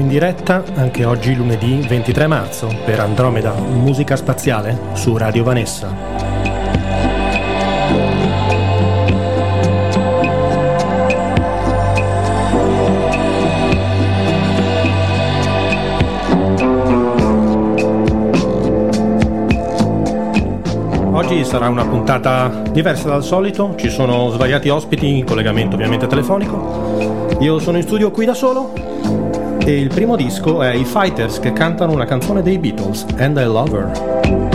in diretta anche oggi lunedì 23 marzo per Andromeda, musica spaziale su Radio Vanessa. Oggi sarà una puntata diversa dal solito, ci sono svariati ospiti in collegamento ovviamente telefonico. Io sono in studio qui da solo e il primo disco è i Fighters che cantano una canzone dei Beatles, And I Love Her.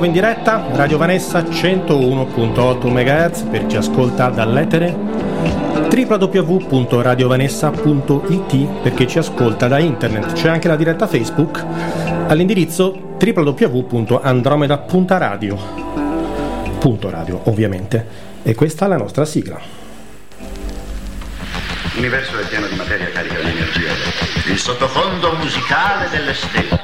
Nuovo in diretta, Radio Vanessa 101.8 MHz per chi ascolta dall'etere, www.radiovanessa.it per chi ci ascolta da internet. C'è anche la diretta Facebook all'indirizzo www.andromeda.radio. Punto radio, ovviamente. E questa è la nostra sigla. L'universo è pieno di materia carica di energia. Il sottofondo musicale delle stelle.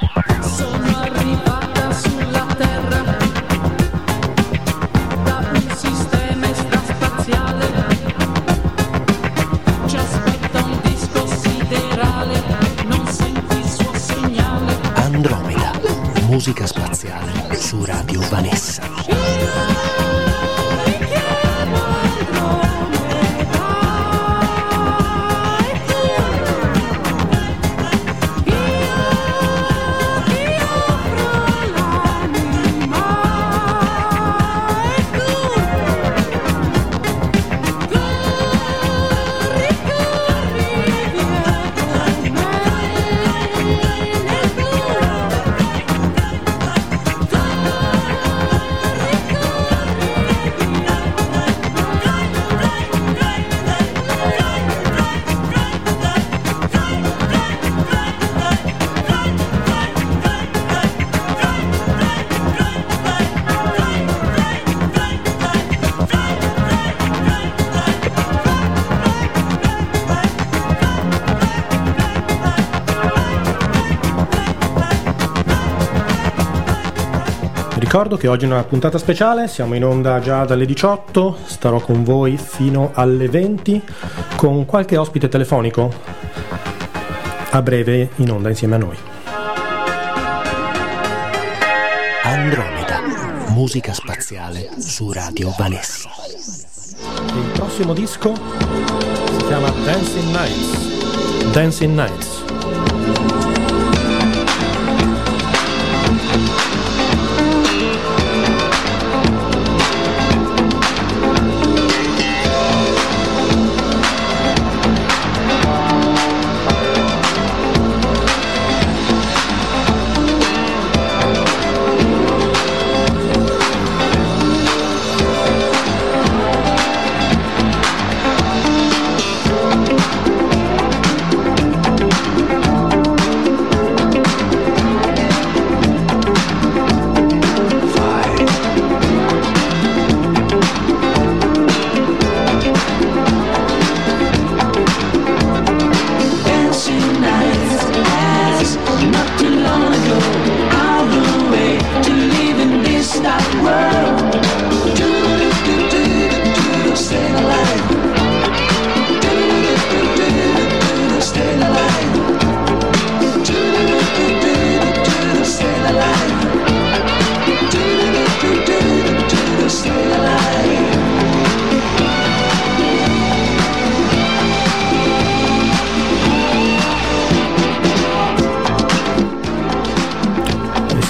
Ricordo che oggi è una puntata speciale, siamo in onda già dalle 18, starò con voi fino alle 20 con qualche ospite telefonico a breve in onda insieme a noi. Andromeda, musica spaziale su Radio Vanessa. Il prossimo disco si chiama Dancing Nights. Dancing Nights.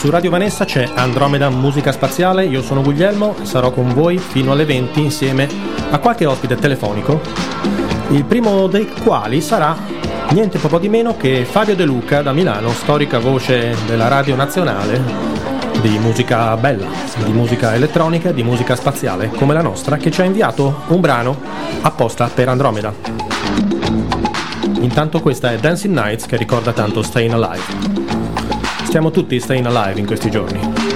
Su Radio Vanessa c'è Andromeda Musica Spaziale, io sono Guglielmo sarò con voi fino alle 20 insieme a qualche ospite telefonico, il primo dei quali sarà niente poco di meno che Fabio De Luca da Milano, storica voce della Radio Nazionale di musica bella, di musica elettronica di musica spaziale come la nostra, che ci ha inviato un brano apposta per Andromeda. Intanto questa è Dancing Nights che ricorda tanto Staying Alive. Stiamo tutti staying alive in questi giorni.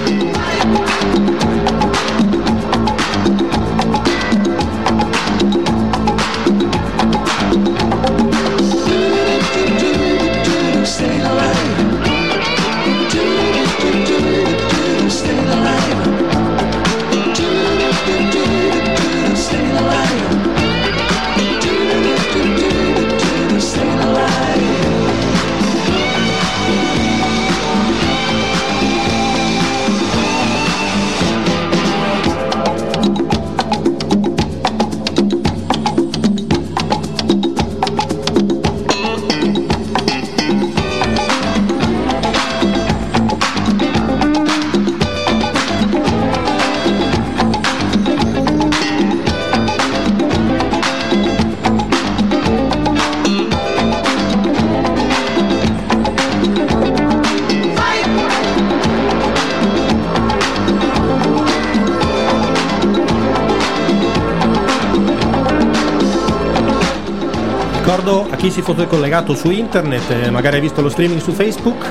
Chi si fosse collegato su internet e magari ha visto lo streaming su Facebook,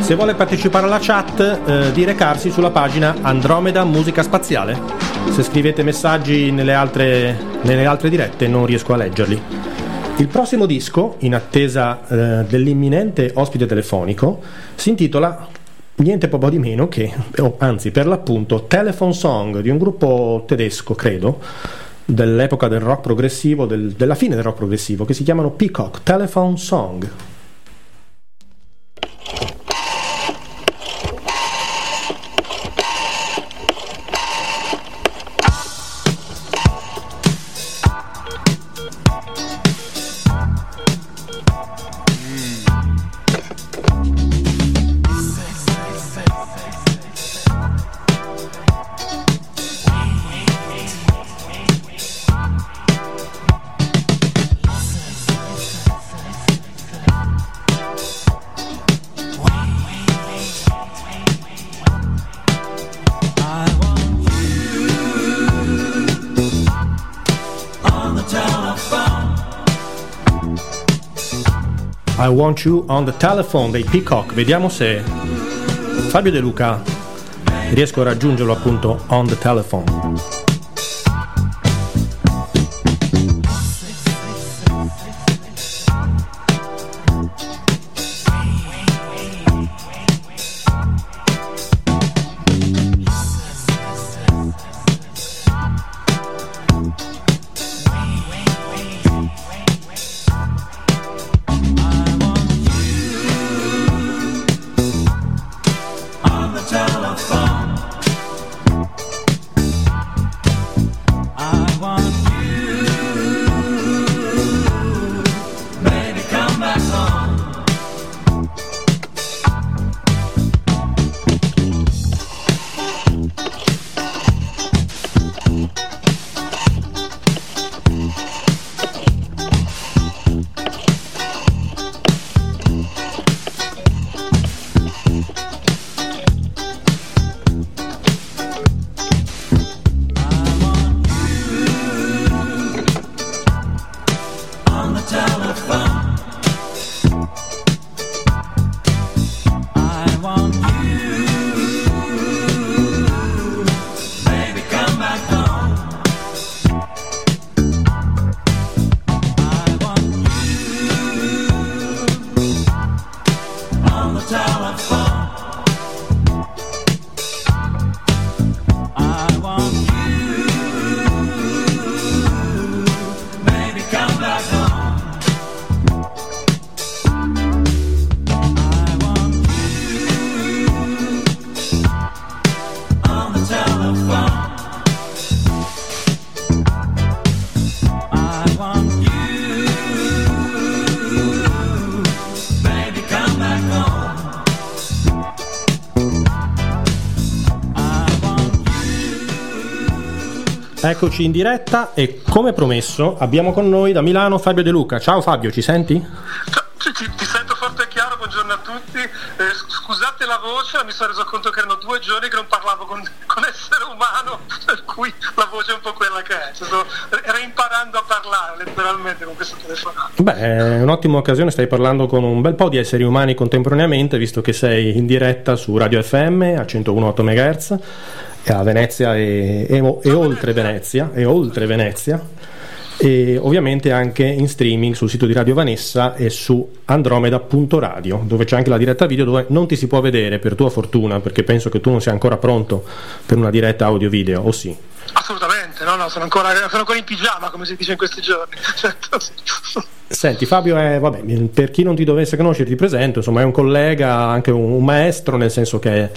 se vuole partecipare alla chat eh, di recarsi sulla pagina Andromeda Musica Spaziale. Se scrivete messaggi nelle altre, nelle altre dirette non riesco a leggerli. Il prossimo disco, in attesa eh, dell'imminente ospite telefonico, si intitola niente poco di meno che, anzi per l'appunto, Telephone Song di un gruppo tedesco, credo, dell'epoca del rock progressivo, del, della fine del rock progressivo, che si chiamano Peacock Telephone Song. Want You on the Telephone dei Peacock. Vediamo se Fabio De Luca riesco a raggiungerlo appunto on the telephone. Eccoci in diretta e come promesso abbiamo con noi da Milano Fabio De Luca. Ciao Fabio, ci senti? Ti, ti, ti sento forte e chiaro, buongiorno a tutti. Eh, scusate la voce, mi sono reso conto che erano due giorni che non parlavo con, con essere umano, per cui la voce è un po' quella che è. Sto reimparando a parlare letteralmente con questo telefonato. Beh, è un'ottima occasione, stai parlando con un bel po' di esseri umani contemporaneamente, visto che sei in diretta su Radio FM a 101.8 MHz a Venezia e, e, e oltre Venezia, e oltre Venezia e ovviamente anche in streaming sul sito di Radio Vanessa e su andromeda.radio dove c'è anche la diretta video dove non ti si può vedere per tua fortuna perché penso che tu non sia ancora pronto per una diretta audio video o sì? Assolutamente, no, no, sono ancora, sono ancora in pigiama come si dice in questi giorni. Certo. Senti Fabio, è, vabbè, per chi non ti dovesse conoscere ti presento, insomma è un collega, anche un, maestro, nel senso che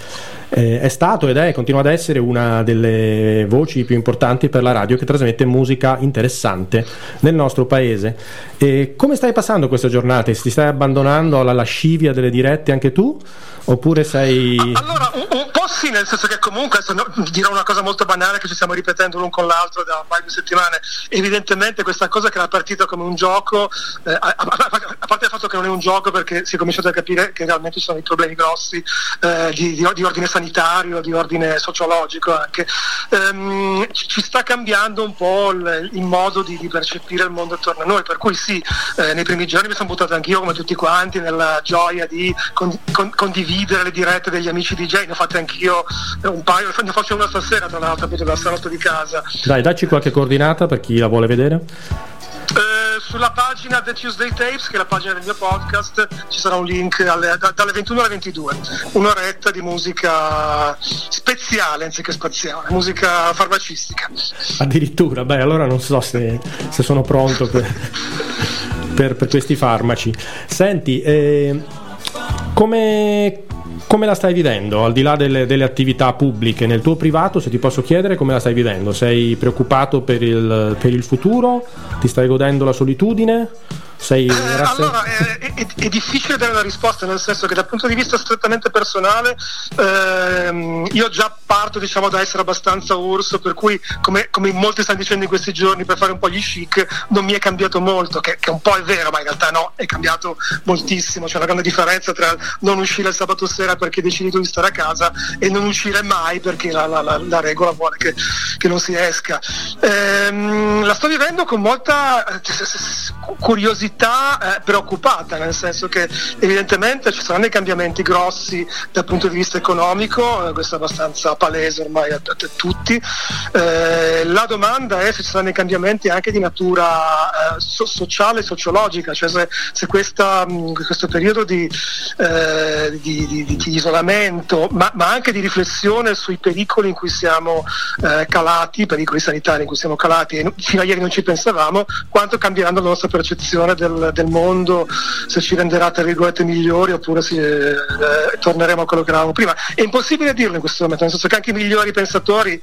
è, è, stato ed è, continua ad essere una delle voci più importanti per la radio che trasmette musica interessante nel nostro paese. E come stai passando queste giornate? Ti stai abbandonando alla lascivia delle dirette anche tu? Oppure sei... Allora, un, un po' sì, nel senso che comunque no, dirò una cosa molto banale che ci stiamo ripetendo l'un con l'altro da un paio di settimane. Evidentemente questa cosa che era partita come un gioco, eh, a, a, a, parte il fatto che non è un gioco perché si è cominciato a capire che realmente ci sono i problemi grossi eh, di, di, di, ordine sanitario, di ordine sociologico anche, ehm, ci sta cambiando un po' il, il modo di, di, percepire il mondo attorno a noi, per cui sì, eh, nei primi giorni mi sono buttato anch'io come tutti quanti nella gioia di con, con, condividere le dirette degli amici DJ, ne ho fatte anch'io un paio, ne faccio una stasera tra l'altro dal salotto di casa. Dai, dacci qualche coordinata per chi la vuole vedere. Eh, sulla pagina The Tuesday Tapes, che è la pagina del mio podcast, ci sarà un link alle, da, dalle 21 alle 22, un'oretta di musica speziale anziché spaziale, musica farmacistica. Addirittura, beh, allora non so se, se sono pronto per, per, per, questi farmaci. Senti, eh, come, come la stai vivendo? Al di là delle, delle, attività pubbliche, nel tuo privato, se ti posso chiedere, come la stai vivendo? Sei preoccupato per il, per il futuro? Ti stai godendo la solitudine? Sei eh, allora, è, è, è, difficile dare una risposta, nel senso che dal punto di vista strettamente personale ehm, io già parto diciamo, da essere abbastanza urso, per cui come, come, molti stanno dicendo in questi giorni per fare un po' gli chic, non mi è cambiato molto, che, che un po' è vero, ma in realtà no, è cambiato moltissimo, c'è una grande differenza tra non uscire il sabato sera perché hai deciso di stare a casa e non uscire mai perché la, la, la, la regola vuole che, che, non si esca. Ehm, la sto vivendo con molta eh, curiosità città eh, preoccupata, nel senso che evidentemente ci saranno dei cambiamenti grossi dal punto di vista economico, eh, questo è abbastanza palese ormai a, a, tutti. Eh, la domanda è se ci saranno dei cambiamenti anche di natura eh, so, sociale e sociologica, cioè se, se questa, mh, questo periodo di, eh, di, di, di isolamento, ma, ma, anche di riflessione sui pericoli in cui siamo calati, pericoli sanitari in cui siamo calati, e fino a ieri non ci pensavamo, quanto cambieranno la nostra percezione del, del, mondo, se ci renderà tra virgolette migliori oppure se eh, torneremo a quello che eravamo prima. È impossibile dirlo in questo momento, nel senso che anche i migliori pensatori,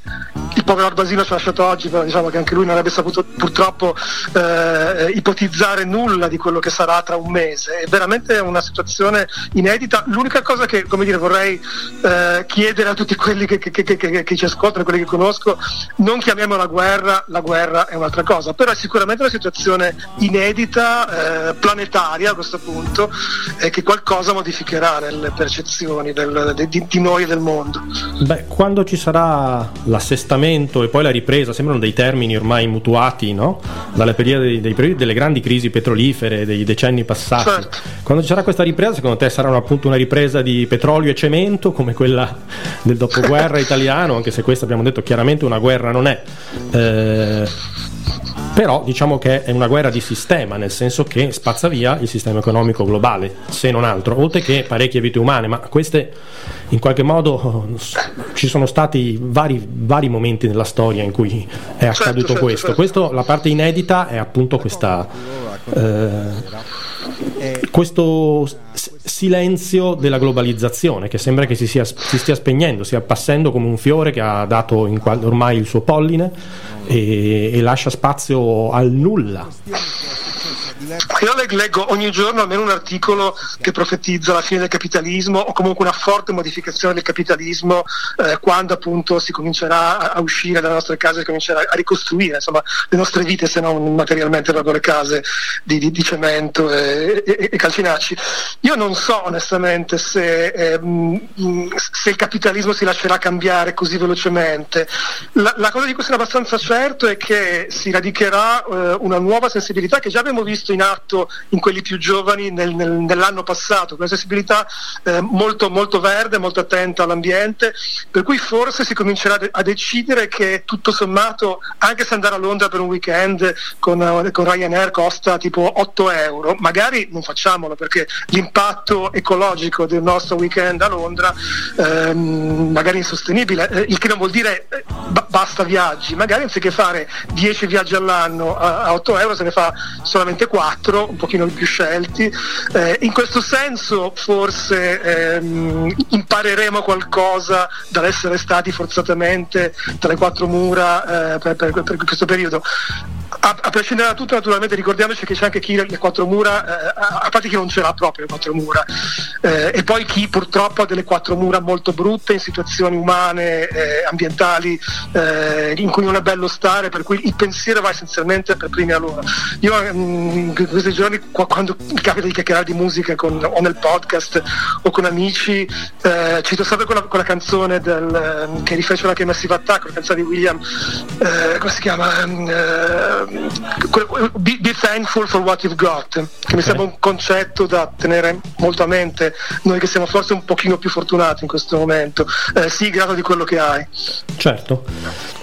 il povero Basino ci ha lasciato oggi, però diciamo che anche lui non avrebbe saputo purtroppo eh, ipotizzare nulla di quello che sarà tra un mese. È veramente una situazione inedita. L'unica cosa che come dire, vorrei eh, chiedere a tutti quelli che, che, che, che, ci ascoltano, quelli che conosco, non chiamiamola guerra, la guerra è un'altra cosa, però è sicuramente una situazione inedita, eh, planetaria a questo punto e che qualcosa modificherà nelle percezioni del, de, di, di, noi e del mondo. Beh, quando ci sarà l'assestamento e poi la ripresa, sembrano dei termini ormai mutuati no? dalle periodi, dei periodi delle grandi crisi petrolifere dei decenni passati. Certo. Quando ci sarà questa ripresa, secondo te sarà appunto una ripresa di petrolio e cemento come quella del dopoguerra italiano, anche se questa abbiamo detto chiaramente una guerra non è. Eh, però diciamo che è una guerra di sistema, nel senso che spazza via il sistema economico globale, se non altro, oltre che parecchie vite umane, ma queste in qualche modo ci sono stati vari, vari momenti nella storia in cui è certo, accaduto certo, questo. Certo. questo. La parte inedita è appunto questa... Eh, questo silenzio della globalizzazione che sembra che si, sia, si, stia spegnendo, stia appassendo come un fiore che ha dato ormai il suo polline e, e lascia spazio al nulla. Io leggo ogni giorno almeno un articolo che profetizza la fine del capitalismo o comunque una forte modificazione del capitalismo eh, quando appunto si comincerà a uscire dalle nostre case e comincerà a ricostruire insomma, le nostre vite se non materialmente proprio le case di, di, di cemento e, e, e, calcinacci. Io non so onestamente se, eh, se, il capitalismo si lascerà cambiare così velocemente. La, la cosa di cui sono abbastanza certo è che si radicherà eh, una nuova sensibilità che già abbiamo visto in atto in quelli più giovani nel, nel, nell'anno passato, una sensibilità eh, molto, molto verde, molto attenta all'ambiente, per cui forse si comincerà a decidere che tutto sommato, anche se andare a Londra per un weekend con, eh, con Ryanair costa tipo 8 euro, magari non facciamolo perché l'impatto ecologico del nostro weekend a Londra ehm, magari è insostenibile, eh, il che non vuol dire eh, basta viaggi, magari anziché fare 10 viaggi all'anno a, a 8 euro se ne fa solamente 4, un pochino più scelti. Eh, in questo senso forse ehm, impareremo qualcosa dall'essere stati forzatamente tra le quattro mura eh, per, per, per questo periodo. A, a, prescindere da tutto, naturalmente ricordiamoci che c'è anche chi le quattro mura, eh, a parte chi non ce l'ha proprio le quattro mura, eh, e poi chi purtroppo ha delle quattro mura molto brutte in situazioni umane, eh, ambientali, eh, in cui non è bello stare, per cui il pensiero va essenzialmente per primi a loro. Io mm, in questi giorni, quando mi capita di chiacchierare di musica con, o nel podcast o con amici, eh, cito sempre quella, quella canzone del, che rifece la che Massive Attack, la canzone di William, eh, come si chiama? Mm, be, be, thankful for what you've got, che okay. mi sembra un concetto da tenere molto a mente, noi che siamo forse un pochino più fortunati in questo momento. Eh, sii grato di quello che hai. Certo.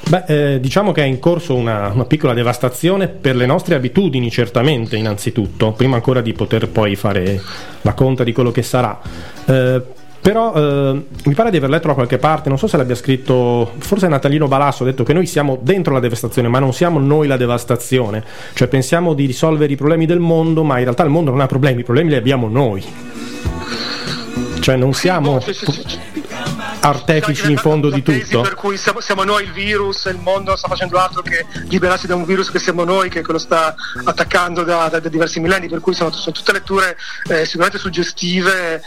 Beh, eh, diciamo che è in corso una, una, piccola devastazione per le nostre abitudini, certamente, innanzitutto, prima ancora di poter poi fare la conta di quello che sarà. Eh, però eh, mi pare di aver letto da qualche parte, non so se l'abbia scritto, forse Natalino Balasso ha detto che noi siamo dentro la devastazione, ma non siamo noi la devastazione. Cioè pensiamo di risolvere i problemi del mondo, ma in realtà il mondo non ha problemi, i problemi li abbiamo noi. Cioè non siamo artefici in fondo di tutto. Per cui siamo, siamo, noi il virus, il mondo sta facendo altro che liberarsi da un virus che siamo noi che, lo sta attaccando da, da, da, diversi millenni, per cui sono, sono tutte letture eh, sicuramente suggestive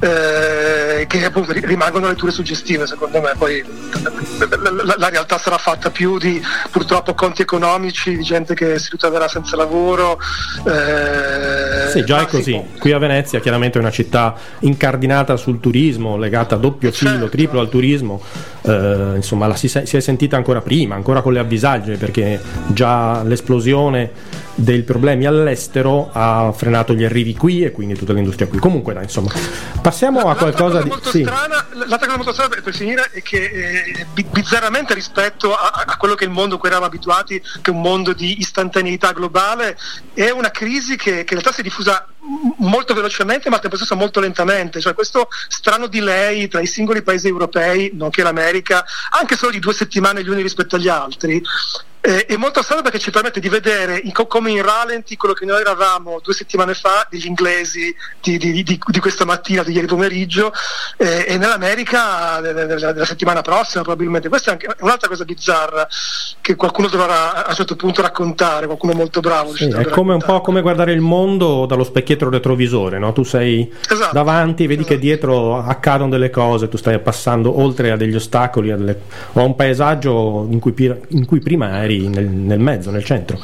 eh, che appunto rimangono letture suggestive secondo me, poi la, la, la, realtà sarà fatta più di purtroppo conti economici, di gente che si ritroverà senza lavoro. Eh, sì, già è così. Qui a Venezia chiaramente è una città incardinata sul turismo, legata a doppio filo, certo triplo al turismo, eh, insomma la si, si, è sentita ancora prima, ancora con le avvisaglie, perché già l'esplosione dei problemi all'estero ha frenato gli arrivi qui e quindi tutta l'industria qui. Comunque, dai, insomma, passiamo la, a qualcosa di. Sì. Strana, l'altra cosa molto strana per finire è che eh, bizzarramente rispetto a, a, quello che è il mondo a cui eravamo abituati, che è un mondo di istantaneità globale, è una crisi che, che in realtà si è diffusa molto velocemente ma al tempo stesso molto lentamente, cioè questo strano delay tra i singoli paesi europei, nonché l'America, anche solo di due settimane gli uni rispetto agli altri, eh, è molto strano perché ci permette di vedere in, come in ralenti quello che noi eravamo due settimane fa degli inglesi di, di, di, di questa mattina, di ieri pomeriggio eh, e nell'America della, settimana prossima probabilmente. Questa è anche un'altra cosa bizzarra che qualcuno dovrà a un certo punto raccontare, qualcuno molto bravo. Sì, è come un po' come guardare il mondo dallo specchietto retrovisore, no? tu sei esatto. davanti, vedi esatto. che dietro accadono delle cose, tu stai passando oltre a degli ostacoli a delle, a un paesaggio in cui, in cui prima eri magari nel, nel mezzo, nel centro.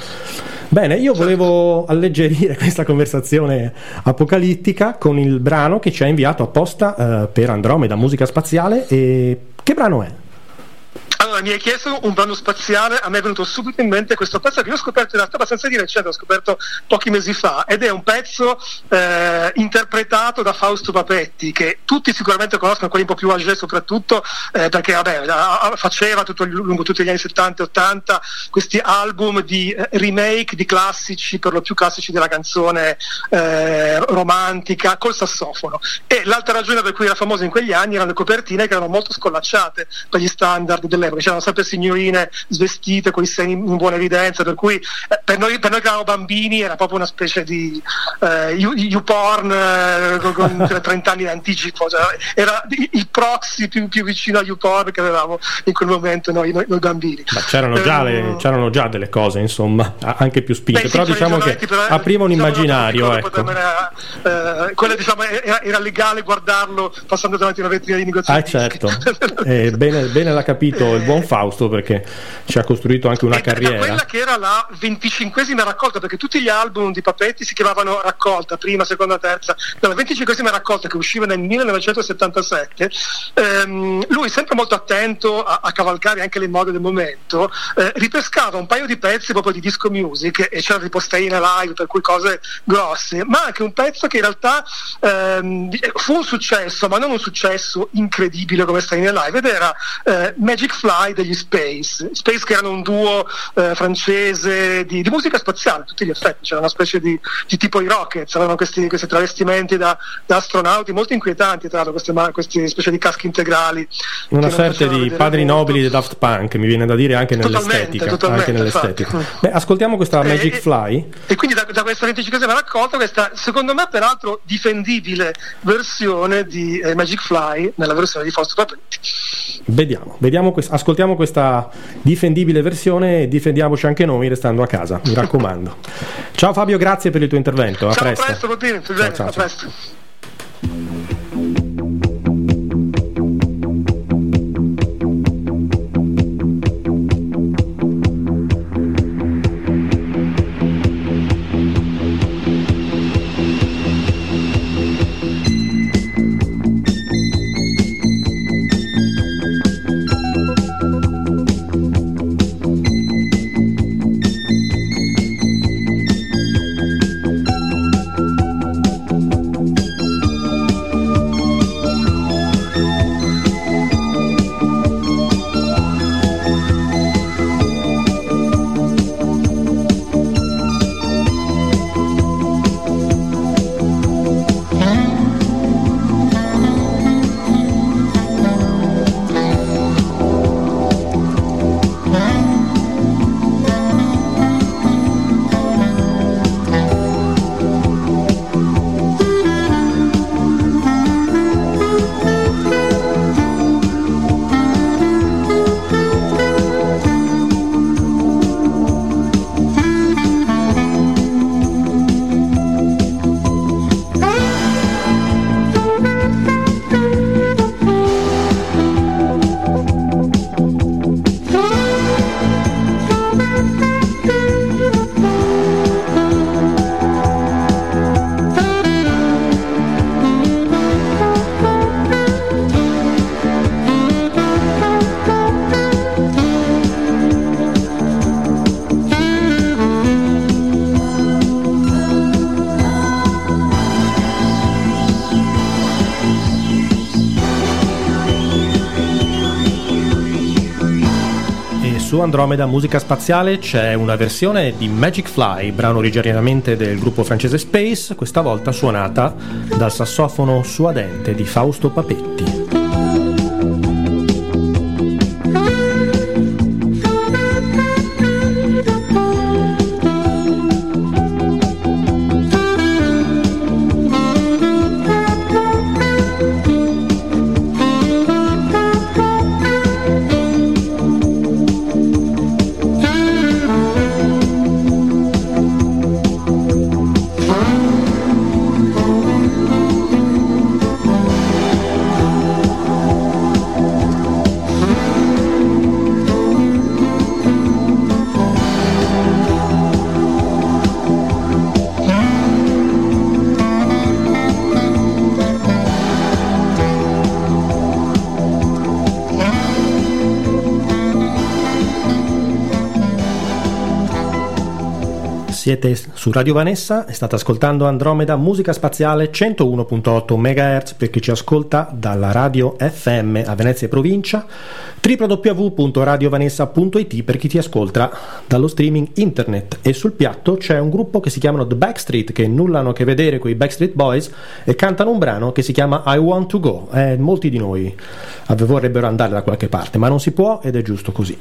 Bene, io volevo alleggerire questa conversazione apocalittica con il brano che ci ha inviato apposta uh, per Andromeda Musica Spaziale. E che brano è? Allora, mi hai chiesto un brano spaziale, a me è venuto subito in mente questo pezzo che io ho scoperto in realtà abbastanza di recente, l'ho scoperto pochi mesi fa, ed è un pezzo eh, interpretato da Fausto Papetti, che tutti sicuramente conoscono, quelli un po' più âgé soprattutto, eh, perché vabbè, faceva tutto, lungo tutti gli anni 70 e 80 questi album di eh, remake di classici, per lo più classici della canzone eh, romantica, col sassofono. E l'altra ragione per cui era famoso in quegli anni erano le copertine che erano molto scollacciate per gli standard dell'epoca c'erano sempre signorine svestite con i seni in buona evidenza, per cui eh, per, noi, per noi che eravamo bambini era proprio una specie di eh, YouPorn eh, con, con 30 anni di anticipo, cioè, era il proxy più, più, vicino a YouPorn che avevamo in quel momento noi, noi, noi bambini. Ma c'erano già, le, ehm, c'erano già, delle cose, insomma, anche più spinte, Beh, però sì, diciamo che però, apriva un diciamo immaginario. Ecco. Era, eh, quella diciamo, era, era, legale guardarlo passando davanti a una vetrina di negozio. Ah, certo. eh, bene, bene, l'ha capito il buon Fausto perché ci ha costruito anche una carriera. Quella che era la 25esima raccolta, perché tutti gli album di Papetti si chiamavano raccolta, prima, seconda, terza. La 25esima raccolta che usciva nel 1977, ehm, lui sempre molto attento a, a, cavalcare anche le mode del momento, eh, ripescava un paio di pezzi proprio di disco music e c'era riposteina live, per cui cose grosse, ma anche un pezzo che in realtà ehm, fu un successo, ma non un successo incredibile come sta in live, ed era eh, Magic Fly degli Space. Space che erano un duo eh, francese di, di, musica spaziale, a tutti gli effetti, c'era una specie di, di tipo i Rockets, avevano questi, questi travestimenti da, da, astronauti molto inquietanti, tra l'altro, queste, queste specie di caschi integrali. Una sorta di padri nobili di Daft Punk, mi viene da dire anche nell'estetica. Totalmente, anche nell'estetica. Beh, ascoltiamo questa Magic Fly. E, e quindi da, da questa 25esima raccolta, questa secondo me peraltro difendibile versione di eh, Magic Fly nella versione di Fausto Papetti. Vediamo, vediamo ascoltiamo questa difendibile versione e difendiamoci anche noi restando a casa, mi raccomando. ciao Fabio, grazie per il tuo intervento. A ciao, presto. A presto, bene, ciao, ciao, a presto. Andromeda Musica Spaziale c'è una versione di Magic Fly, brano originariamente del gruppo francese Space, questa volta suonata dal sassofono suadente di Fausto Papetti. Siete su Radio Vanessa e state ascoltando Andromeda Musica Spaziale 101.8 MHz per chi ci ascolta dalla radio FM a Venezia e provincia, www.radiovanessa.it per chi ti ascolta dallo streaming internet e sul piatto c'è un gruppo che si chiamano The Backstreet che nulla hanno a che vedere con i Backstreet Boys e cantano un brano che si chiama I Want to Go. Eh, molti di noi vorrebbero andare da qualche parte, ma non si può ed è giusto così.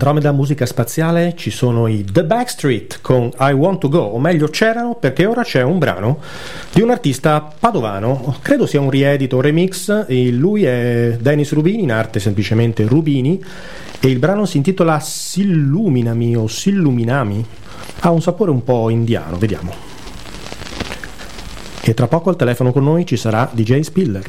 Andromeda Musica Spaziale ci sono i The Backstreet con I Want to Go, o meglio c'erano perché ora c'è un brano di un artista padovano, credo sia un riedito, un remix, lui è Dennis Rubini, in arte semplicemente Rubini, e il brano si intitola Silluminami o Silluminami, ha un sapore un po' indiano, vediamo. E tra poco al telefono con noi ci sarà DJ Spiller.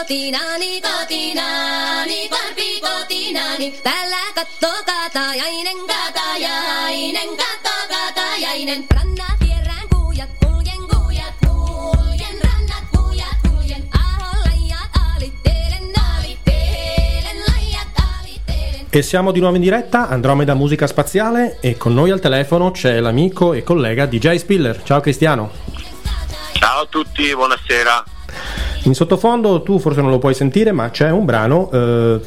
Corpi kotinani kotinani corpi kotinani Tällä katto katajainen katajainen katto katajainen Rannat vierään kuujat kuljen kuujat kuljen rannat kuujat kuljen Aholajat alittelen alittelen lajat alittelen E siamo di nuovo in diretta, Andromeda Musica Spaziale e con noi al telefono c'è l'amico e collega DJ Spiller. Ciao Cristiano. Ciao a tutti, buonasera. In sottofondo tu forse non lo puoi sentire, ma c'è un brano eh,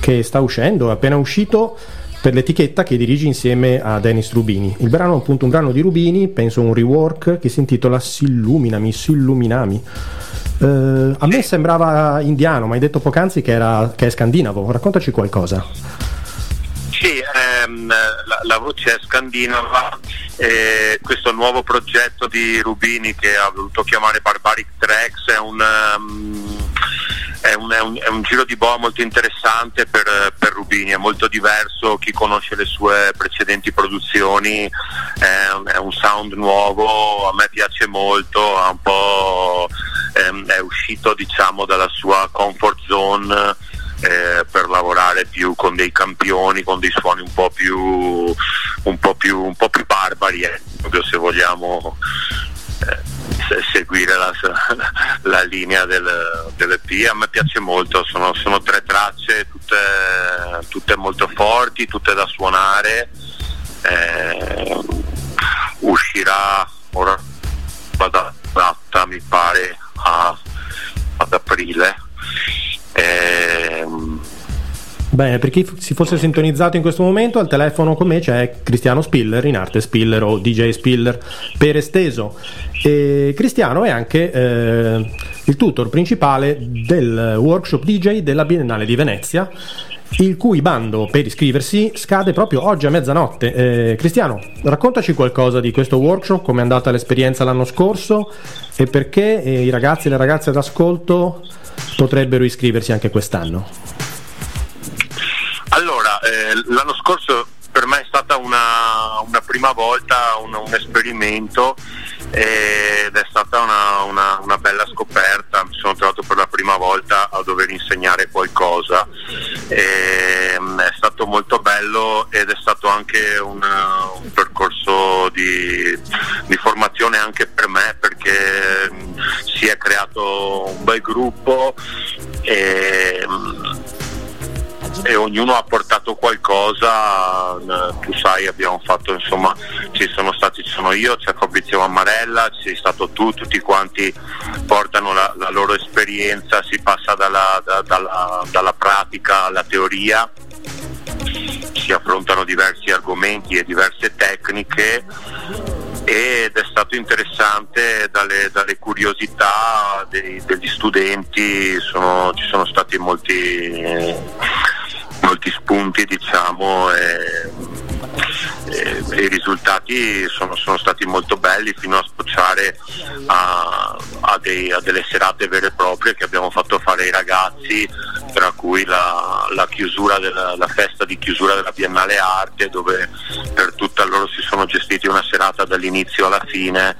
che sta uscendo, è appena uscito per l'etichetta che dirigi insieme a Dennis Rubini. Il brano è appunto un brano di Rubini, penso un rework che si intitola Silluminami, Silluminami. Eh, a me sembrava indiano, ma hai detto poc'anzi che, era, che è scandinavo. Raccontaci qualcosa. Sì, ehm, la, la voce è scandinava, eh, questo nuovo progetto di Rubini che ha voluto chiamare Barbaric Tracks è un, um, è un, è un, è un giro di boa molto interessante per, per, Rubini, è molto diverso, chi conosce le sue precedenti produzioni è un, è un sound nuovo, a me piace molto, ehm, è uscito diciamo dalla sua comfort zone eh, per lavorare più con dei campioni, con dei suoni un po' più, un po più, un po più barbari, eh, proprio se vogliamo eh, se- seguire la, la linea del, dell'EP. A me piace molto, sono, sono tre tracce, tutte, tutte, molto forti, tutte da suonare. Eh, uscirà ora vado data mi pare a, ad aprile Ehm... Beh, per chi si fosse sintonizzato in questo momento, al telefono con me c'è Cristiano Spiller, in arte Spiller o DJ Spiller per esteso. E Cristiano è anche eh, il tutor principale del workshop DJ della Biennale di Venezia, il cui bando per iscriversi scade proprio oggi a mezzanotte. Eh, Cristiano, raccontaci qualcosa di questo workshop, come è andata l'esperienza l'anno scorso e perché eh, i ragazzi e le ragazze d'ascolto potrebbero iscriversi anche quest'anno? Allora, eh, l'anno scorso per me è stata una, una prima volta, un, un, esperimento ed è stata una, una, una, bella scoperta, mi sono trovato per la prima volta a dover insegnare qualcosa, e, mm, è stato molto bello ed è stato anche un, un percorso di, di, formazione anche per me perché si è creato un bel gruppo e, e ognuno ha portato qualcosa, tu sai abbiamo fatto insomma, ci sono stati, ci sono io, c'è Fabrizio Ammarella, ci sei stato tu, tutti quanti portano la, la loro esperienza, si passa dalla, da, dalla, dalla pratica alla teoria si affrontano diversi argomenti e diverse tecniche ed è stato interessante dalle, dalle curiosità dei, degli studenti, sono, ci sono stati molti, molti spunti diciamo e, e, e i risultati sono, sono, stati molto belli fino a sfociare a, a, dei, a, delle serate vere e proprie che abbiamo fatto fare ai ragazzi tra cui la, la, della, la festa di chiusura della Biennale Arte dove per tutta loro si sono gestiti una serata dall'inizio alla fine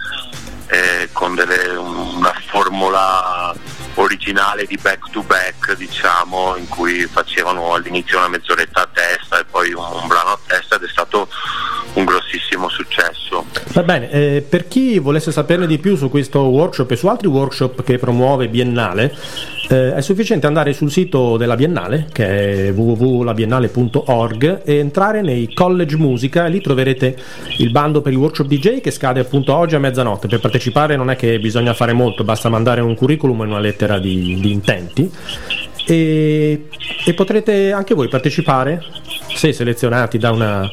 eh, con delle, una formula originale di back to back diciamo in cui facevano all'inizio una mezz'oretta a testa e poi un, un brano a testa ed è stato un grossissimo successo. Va bene, eh, per chi volesse saperne di più su questo workshop e su altri workshop che promuove Biennale, eh, è sufficiente andare sul sito della Biennale, che è www.labiennale.org, e entrare nei college musica e lì troverete il bando per il workshop DJ che scade appunto oggi a mezzanotte. Per partecipare non è che bisogna fare molto, basta mandare un curriculum e una lettera di, di intenti. E, e potrete anche voi partecipare se selezionati da una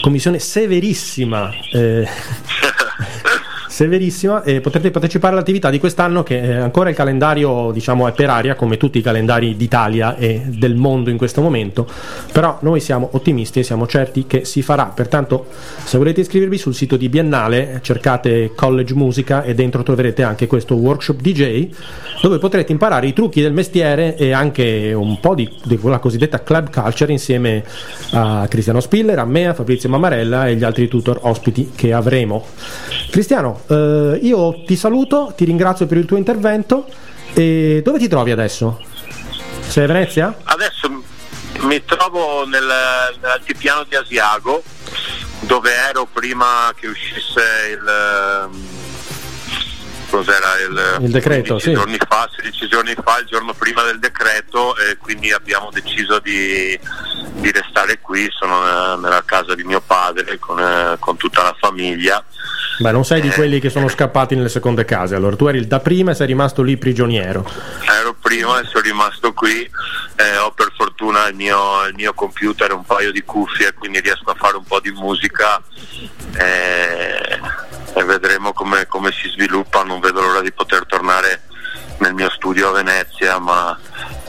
commissione severissima. Eh, severissima e potrete partecipare all'attività di quest'anno che eh, ancora il calendario diciamo è per aria come tutti i calendari d'Italia e del mondo in questo momento. Però noi siamo ottimisti e siamo certi che si farà. Pertanto se volete iscrivervi sul sito di Biennale cercate College Musica e dentro troverete anche questo workshop DJ dove potrete imparare i trucchi del mestiere e anche un po' di, di quella cosiddetta club culture insieme a Cristiano Spiller, a me, a Fabrizio Mamarella e gli altri tutor ospiti che avremo. Cristiano, eh, io ti saluto, ti ringrazio per il tuo intervento E dove ti trovi adesso? Sei a Venezia? Adesso mi trovo nel, nell'altipiano di Asiago, dove ero prima che uscisse il... ehm, Cos'era il, Il decreto, 15 sì. giorni fa, 16 giorni fa, il giorno prima del decreto, e quindi abbiamo deciso di, di restare qui. Sono eh, nella casa di mio padre con, eh, con tutta la famiglia. Beh, non sei di quelli che sono scappati nelle seconde case, allora tu eri il da prima e sei rimasto lì prigioniero. Ero prima e sono rimasto qui, eh, ho per fortuna il mio, il mio computer e un paio di cuffie, quindi riesco a fare un po' di musica eh, e vedremo come, come si sviluppa. Non vedo l'ora di poter tornare nel mio studio a Venezia, ma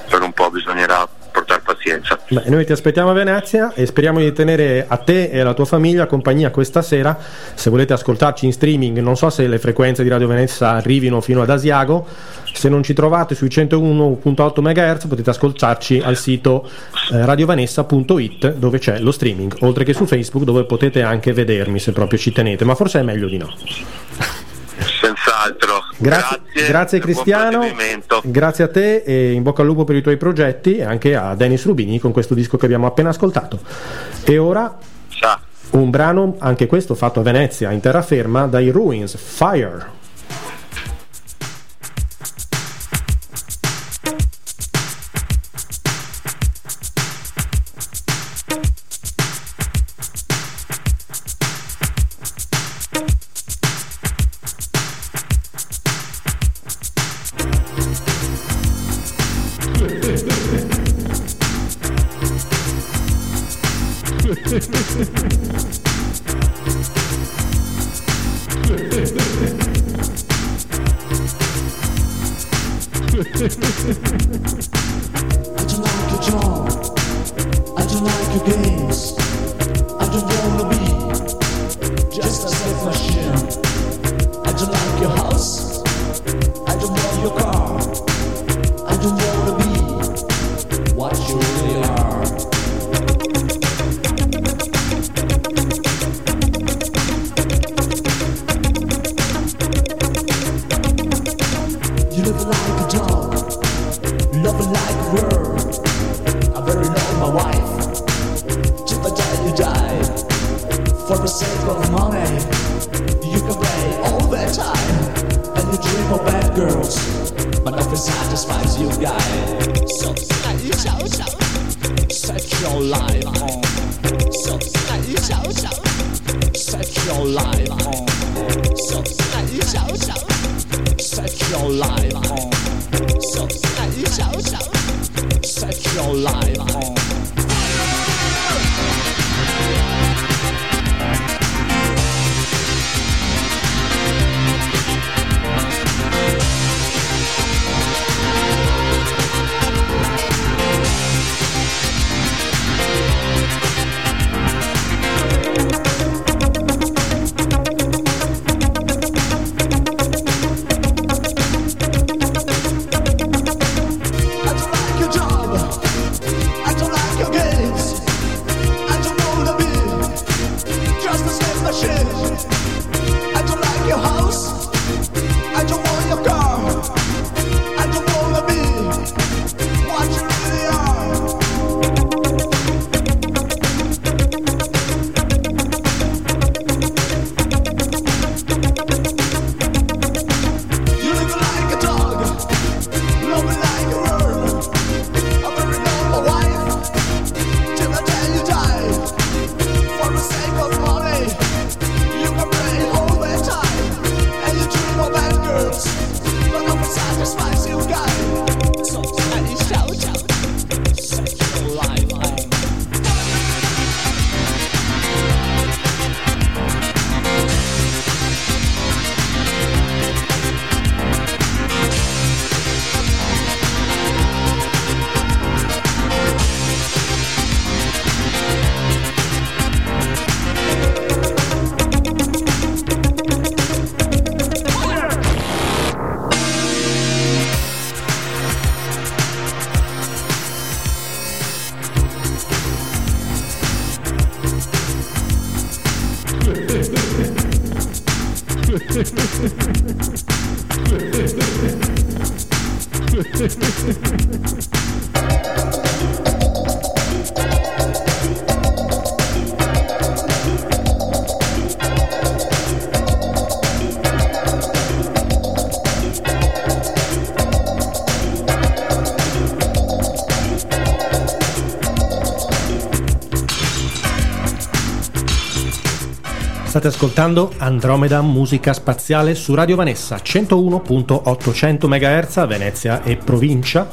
per un po' bisognerà portare pazienza. Beh, noi ti aspettiamo a Venezia e speriamo di tenere a te e alla tua famiglia compagnia questa sera. Se volete ascoltarci in streaming, non so se le frequenze di Radio Venezia arrivino fino ad Asiago. Se non ci trovate sui 101.8 MHz potete ascoltarci al sito eh, radiovanessa.it dove c'è lo streaming, oltre che su Facebook dove potete anche vedermi se proprio ci tenete, ma forse è meglio di no. Senz'altro. Grazie, grazie e buon Cristiano, grazie a te e in bocca al lupo per i tuoi progetti e anche a Dennis Rubini con questo disco che abbiamo appena ascoltato. E ora Ciao. un brano, anche questo fatto a Venezia, in terraferma, dai Ruins, Fire. State ascoltando Andromeda Musica Spaziale su Radio Vanessa 101.800 MHz Venezia e provincia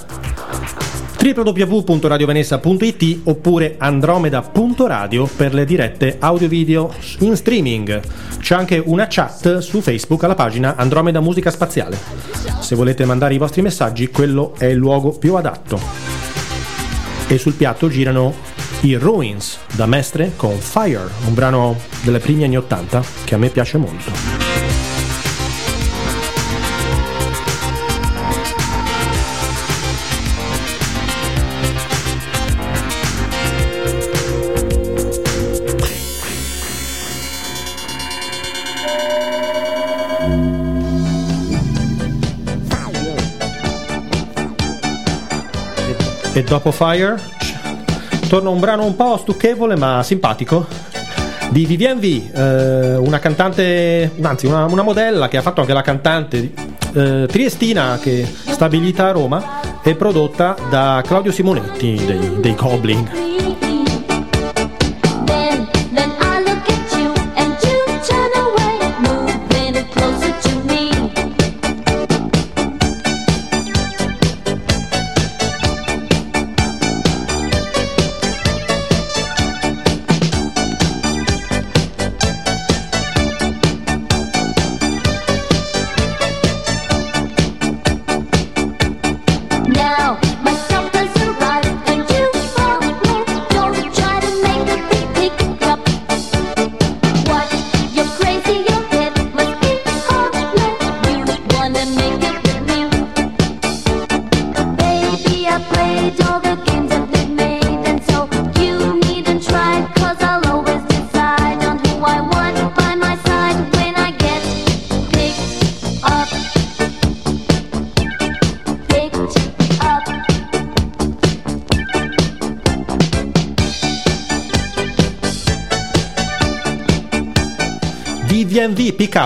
www.radiovanessa.it oppure andromeda.radio per le dirette audio-video in streaming. C'è anche una chat su Facebook alla pagina Andromeda Musica Spaziale. Se volete mandare i vostri messaggi, quello è il luogo più adatto. E sul piatto girano i Ruins da Mestre con Fire, un brano delle primi anni 80 che a me piace molto. E dopo Fire torna un brano un po' stucchevole ma simpatico di Vivienne V, eh, una cantante, anzi una, una, modella che ha fatto anche la cantante eh, triestina che stabilita a Roma e prodotta da Claudio Simonetti dei, dei Goblin.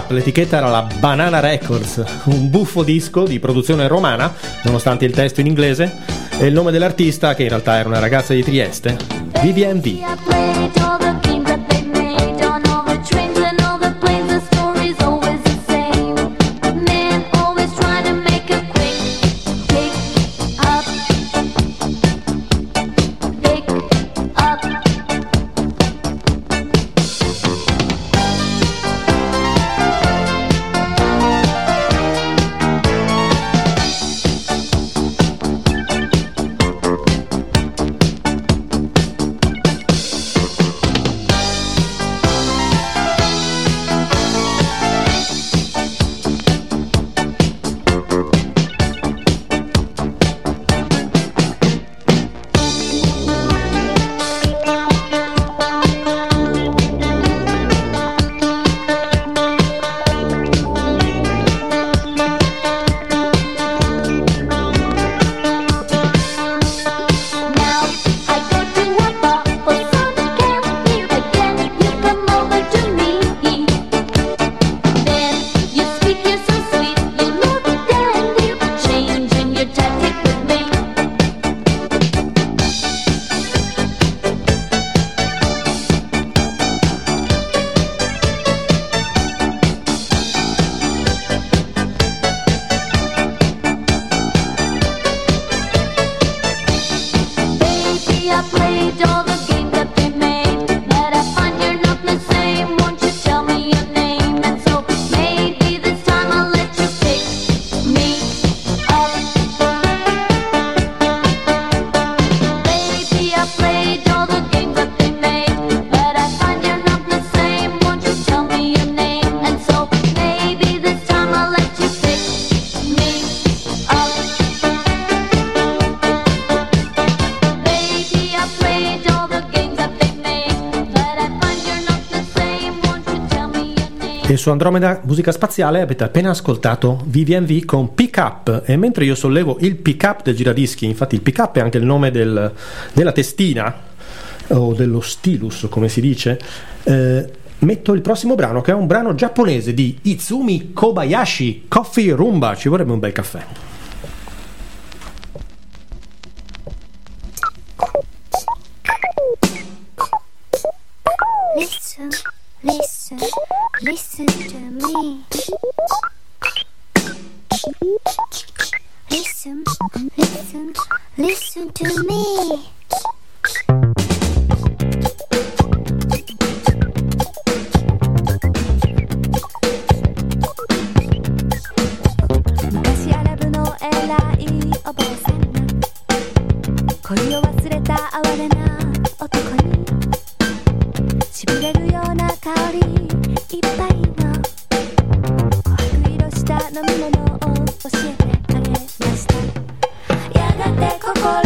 L'etichetta era la Banana Records, un buffo disco di produzione romana, nonostante il testo in inglese, e il nome dell'artista, che in realtà era una ragazza di Trieste, Vivian V. Su Andromeda Musica Spaziale avete appena ascoltato Vivian V con Pick Up. E mentre io sollevo il pick up del giradischi, infatti il pick up è anche il nome del- della testina o dello stylus come si dice, eh, metto il prossimo brano che è un brano giapponese di Izumi Kobayashi, Coffee Rumba, ci vorrebbe un bel caffè. Listen, listen, listen, listen to me. Listen, listen, listen to me. 恋を忘れた哀れな男にしびれるような香りいっぱいの琥珀色した飲み物を教えてあげました。やがて心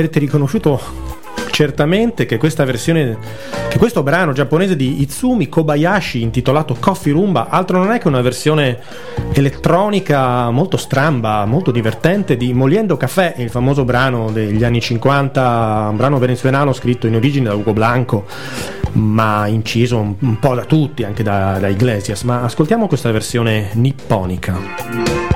Avrete riconosciuto certamente che questa versione, che questo brano giapponese di Izumi Kobayashi intitolato Coffee Rumba, altro non è che una versione elettronica molto stramba, molto divertente di Moliendo Café, il famoso brano degli anni 50, un brano venezuelano scritto in origine da Ugo Blanco, ma inciso un, un po' da tutti, anche da, da Iglesias. Ma ascoltiamo questa versione nipponica.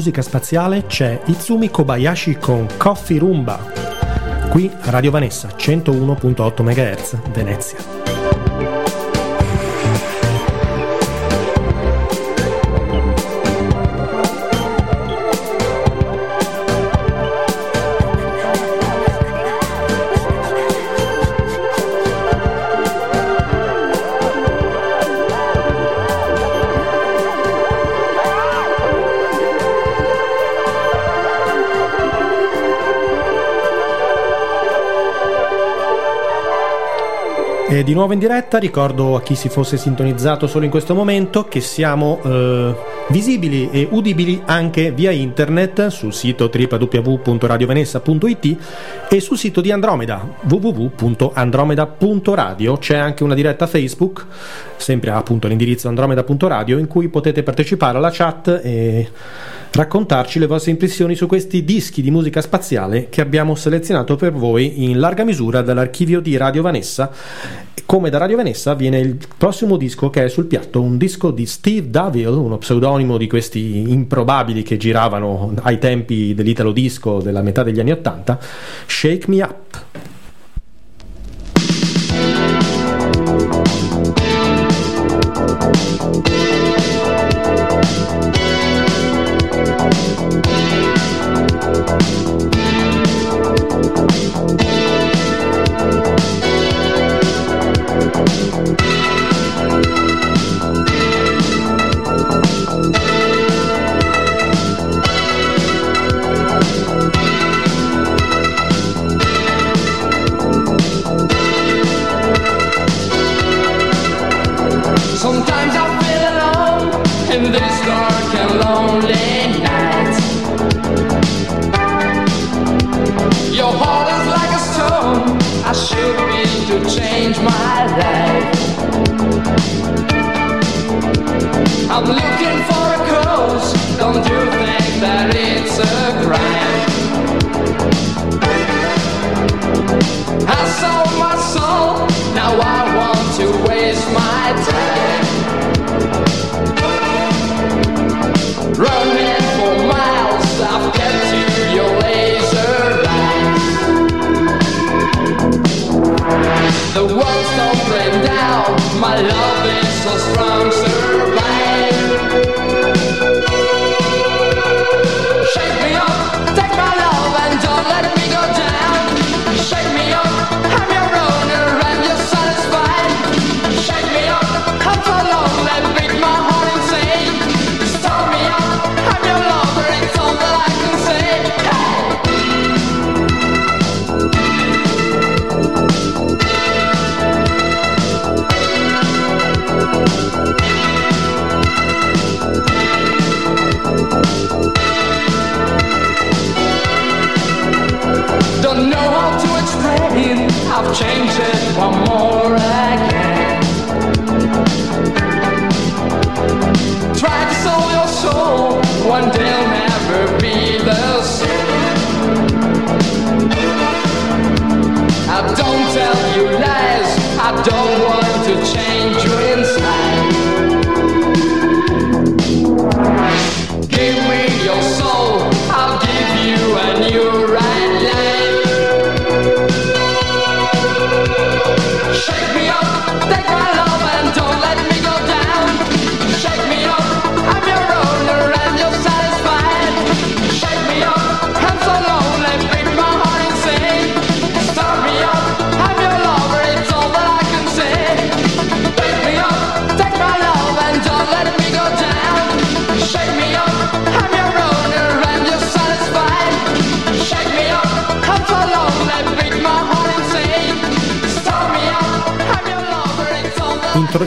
Musica Spaziale c'è Izumi Kobayashi con Coffee Rumba. Qui a Radio Vanessa 101.8 MHz, Venezia. Di nuovo in diretta, ricordo a chi si fosse sintonizzato solo in questo momento che siamo eh, visibili e udibili anche via internet sul sito www.radiovenessa.it e sul sito di Andromeda www.andromeda.radio. C'è anche una diretta Facebook, sempre appunto l'indirizzo andromeda.radio, in cui potete partecipare alla chat e raccontarci le vostre impressioni su questi dischi di musica spaziale che abbiamo selezionato per voi in larga misura dall'archivio di Radio Vanessa. Come da Radio Vanessa viene il prossimo disco che è sul piatto, un disco di Steve Davil, uno pseudonimo di questi improbabili che giravano ai tempi dell'italo disco della metà degli anni Ottanta, Shake Me Up.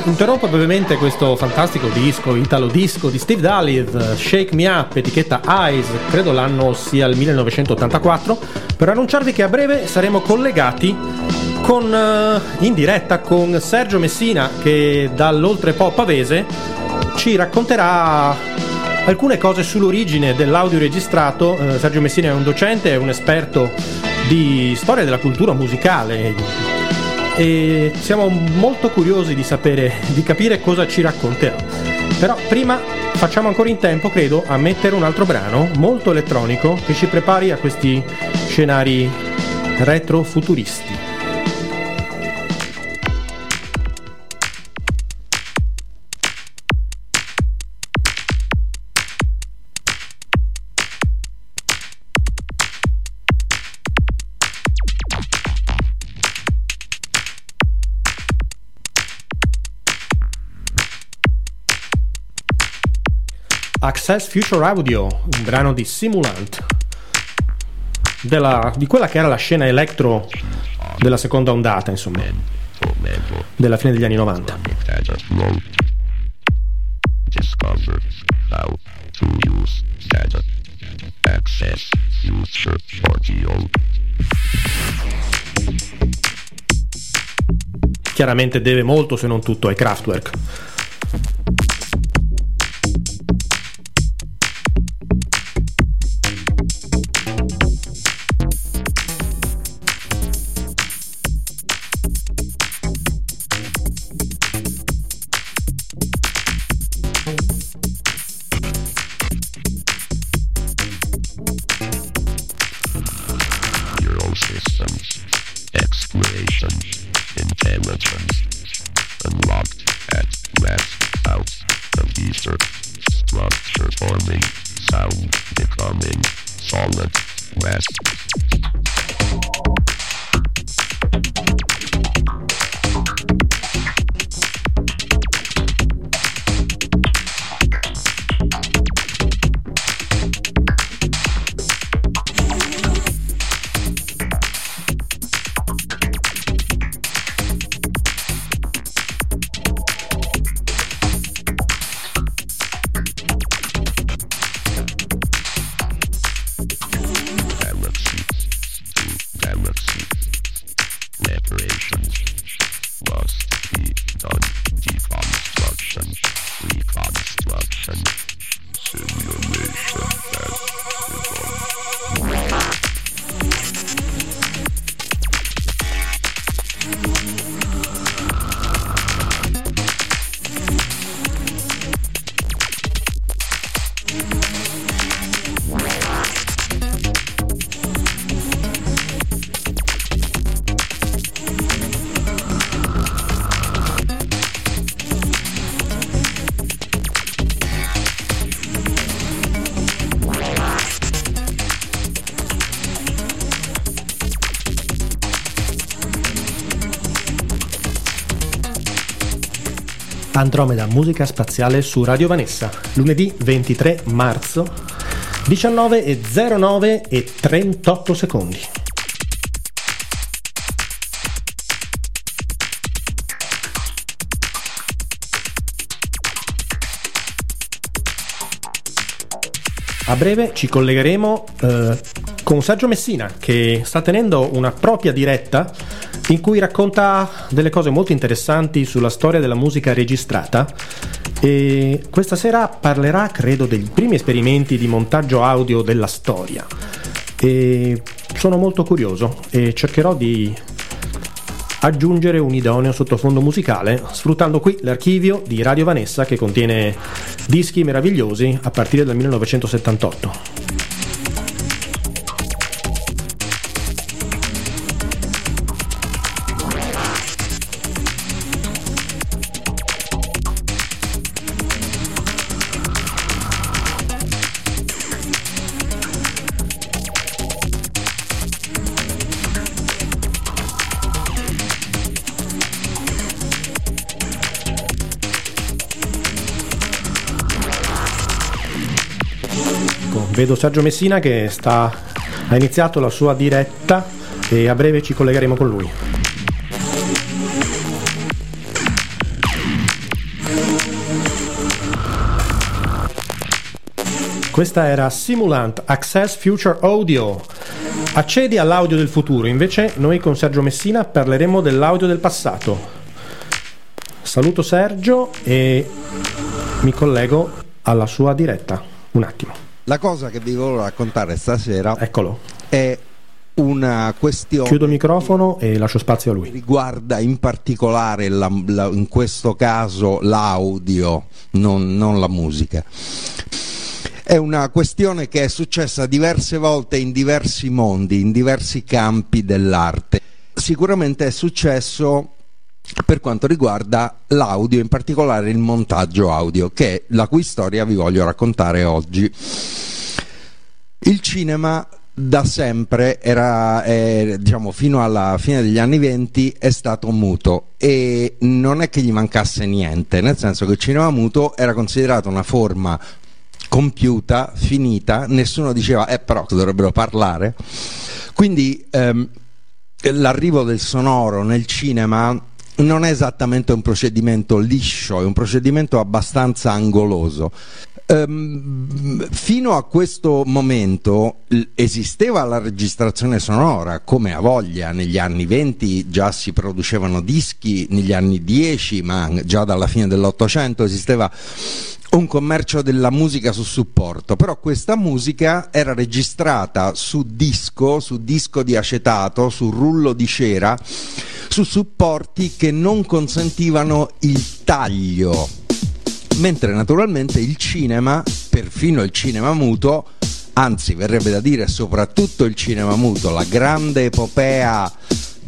Interrompo brevemente questo fantastico disco, italo disco di Steve Dalit, Shake Me Up, etichetta Eyes, credo l'anno sia il 1984, per annunciarvi che a breve saremo collegati con, eh, in diretta con Sergio Messina che dall'oltrepo pavese ci racconterà alcune cose sull'origine dell'audio registrato. Eh, Sergio Messina è un docente, è un esperto di storia della cultura musicale e siamo molto curiosi di sapere, di capire cosa ci racconterà. Però prima facciamo ancora in tempo, credo, a mettere un altro brano molto elettronico che ci prepari a questi scenari retrofuturisti. Access Future Audio, un brano di Simulant, della- di quella che era la scena electro della seconda ondata, insomma. della fine degli anni 90. discover how to use data. Access future audio. Chiaramente deve molto, se non tutto, ai Kraftwerk. Andromeda Musica Spaziale su Radio Vanessa, lunedì 23 marzo, 19 e 09 e 38 secondi. A breve ci collegheremo eh, con Sergio Messina che sta tenendo una propria diretta in cui racconta delle cose molto interessanti sulla storia della musica registrata e questa sera parlerà, credo, dei primi esperimenti di montaggio audio della storia. E sono molto curioso e cercherò di aggiungere un idoneo sottofondo musicale sfruttando qui l'archivio di Radio Vanessa che contiene dischi meravigliosi a partire dal 1978. Vedo Sergio Messina che sta, ha iniziato la sua diretta e a breve ci collegheremo con lui. Questa era Simulant Access Future Audio. Accedi all'audio del futuro, invece noi con Sergio Messina parleremo dell'audio del passato. Saluto Sergio e mi collego alla sua diretta. Un attimo. La cosa che vi volevo raccontare stasera Eccolo. è una questione Chiudo il microfono e lascio spazio a lui. riguarda in particolare la- la- in questo caso l'audio, non, non la musica. È una questione che è successa diverse volte in diversi mondi, in diversi campi dell'arte. Sicuramente è successo per quanto riguarda l'audio, in particolare il montaggio audio, che è la cui storia vi voglio raccontare oggi. Il cinema da sempre era, eh, diciamo, fino alla fine degli anni venti è stato muto e non è che gli mancasse niente, nel senso che il cinema muto era considerato una forma compiuta, finita, nessuno diceva eh però dovrebbero parlare. Quindi ehm, l'arrivo del sonoro nel cinema non è esattamente un procedimento liscio, è un procedimento abbastanza angoloso. Ehm, fino a questo momento esisteva la registrazione sonora, come a voglia, negli anni 20 già si producevano dischi, negli anni 10, ma già dalla fine dell'Ottocento esisteva un commercio della musica su supporto, però questa musica era registrata su disco, su disco di acetato, su rullo di cera, su supporti che non consentivano il taglio, mentre naturalmente il cinema, perfino il cinema muto, anzi verrebbe da dire soprattutto il cinema muto, la grande epopea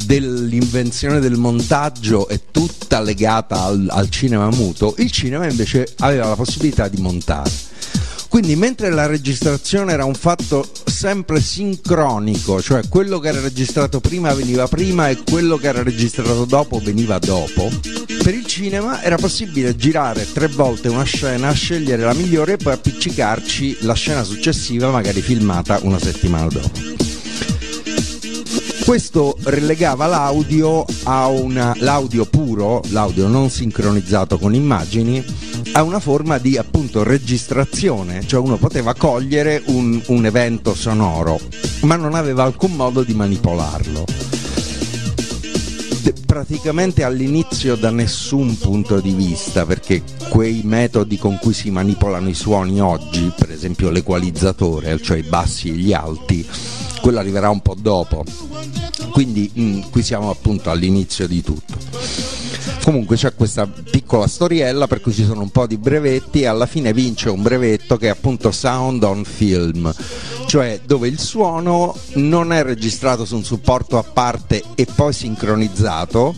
dell'invenzione del montaggio è tutta legata al, al cinema muto, il cinema invece aveva la possibilità di montare. Quindi mentre la registrazione era un fatto sempre sincronico, cioè quello che era registrato prima veniva prima e quello che era registrato dopo veniva dopo, per il cinema era possibile girare tre volte una scena, scegliere la migliore e poi appiccicarci la scena successiva, magari filmata una settimana dopo. Questo relegava l'audio a una, l'audio puro, l'audio non sincronizzato con immagini, a una forma di appunto registrazione, cioè uno poteva cogliere un, un evento sonoro, ma non aveva alcun modo di manipolarlo. Praticamente all'inizio da nessun punto di vista, perché quei metodi con cui si manipolano i suoni oggi, per esempio l'equalizzatore, cioè i bassi e gli alti, quello arriverà un po' dopo. Quindi mh, qui siamo appunto all'inizio di tutto. Comunque c'è questa piccola storiella per cui ci sono un po' di brevetti e alla fine vince un brevetto che è appunto Sound on Film, cioè dove il suono non è registrato su un supporto a parte e poi sincronizzato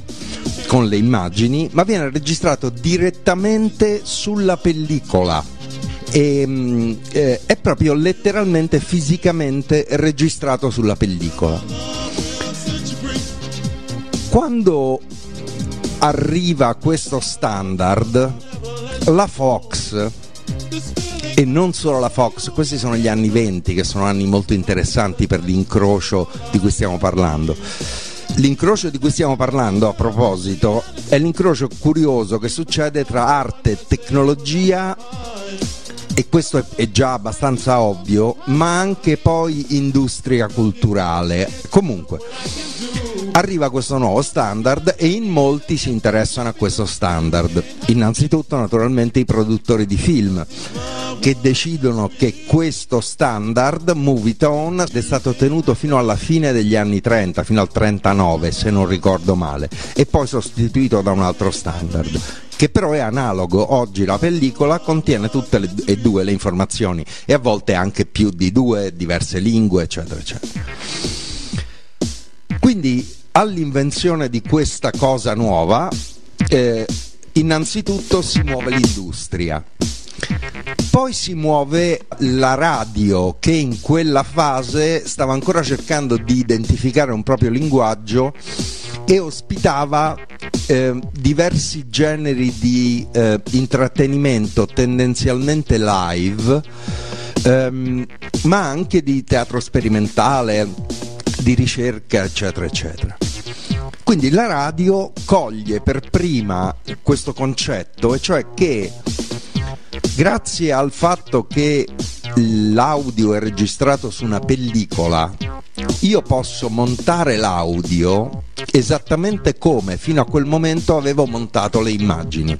con le immagini, ma viene registrato direttamente sulla pellicola. E, mm, eh, è proprio letteralmente fisicamente registrato sulla pellicola. Quando arriva questo standard, la Fox e non solo la Fox, questi sono gli anni 20 che sono anni molto interessanti per l'incrocio di cui stiamo parlando. L'incrocio di cui stiamo parlando, a proposito, è l'incrocio curioso che succede tra arte tecnologia e questo è, è già abbastanza ovvio, ma anche poi industria culturale. Comunque, arriva questo nuovo standard e in molti si interessano a questo standard. Innanzitutto naturalmente i produttori di film che decidono che questo standard, Movie Tone, è stato tenuto fino alla fine degli anni 30, fino al 39 se non ricordo male, e poi sostituito da un altro standard che però è analogo. Oggi la pellicola contiene tutte le, e due le informazioni e a volte anche più di due, diverse lingue, eccetera, eccetera. Quindi all'invenzione di questa cosa nuova, eh, innanzitutto si muove l'industria. Poi si muove la radio che in quella fase stava ancora cercando di identificare un proprio linguaggio e ospitava eh, diversi generi di eh, intrattenimento tendenzialmente live, ehm, ma anche di teatro sperimentale, di ricerca, eccetera, eccetera. Quindi la radio coglie per prima questo concetto, e cioè che grazie al fatto che l'audio è registrato su una pellicola, io posso montare l'audio esattamente come fino a quel momento avevo montato le immagini.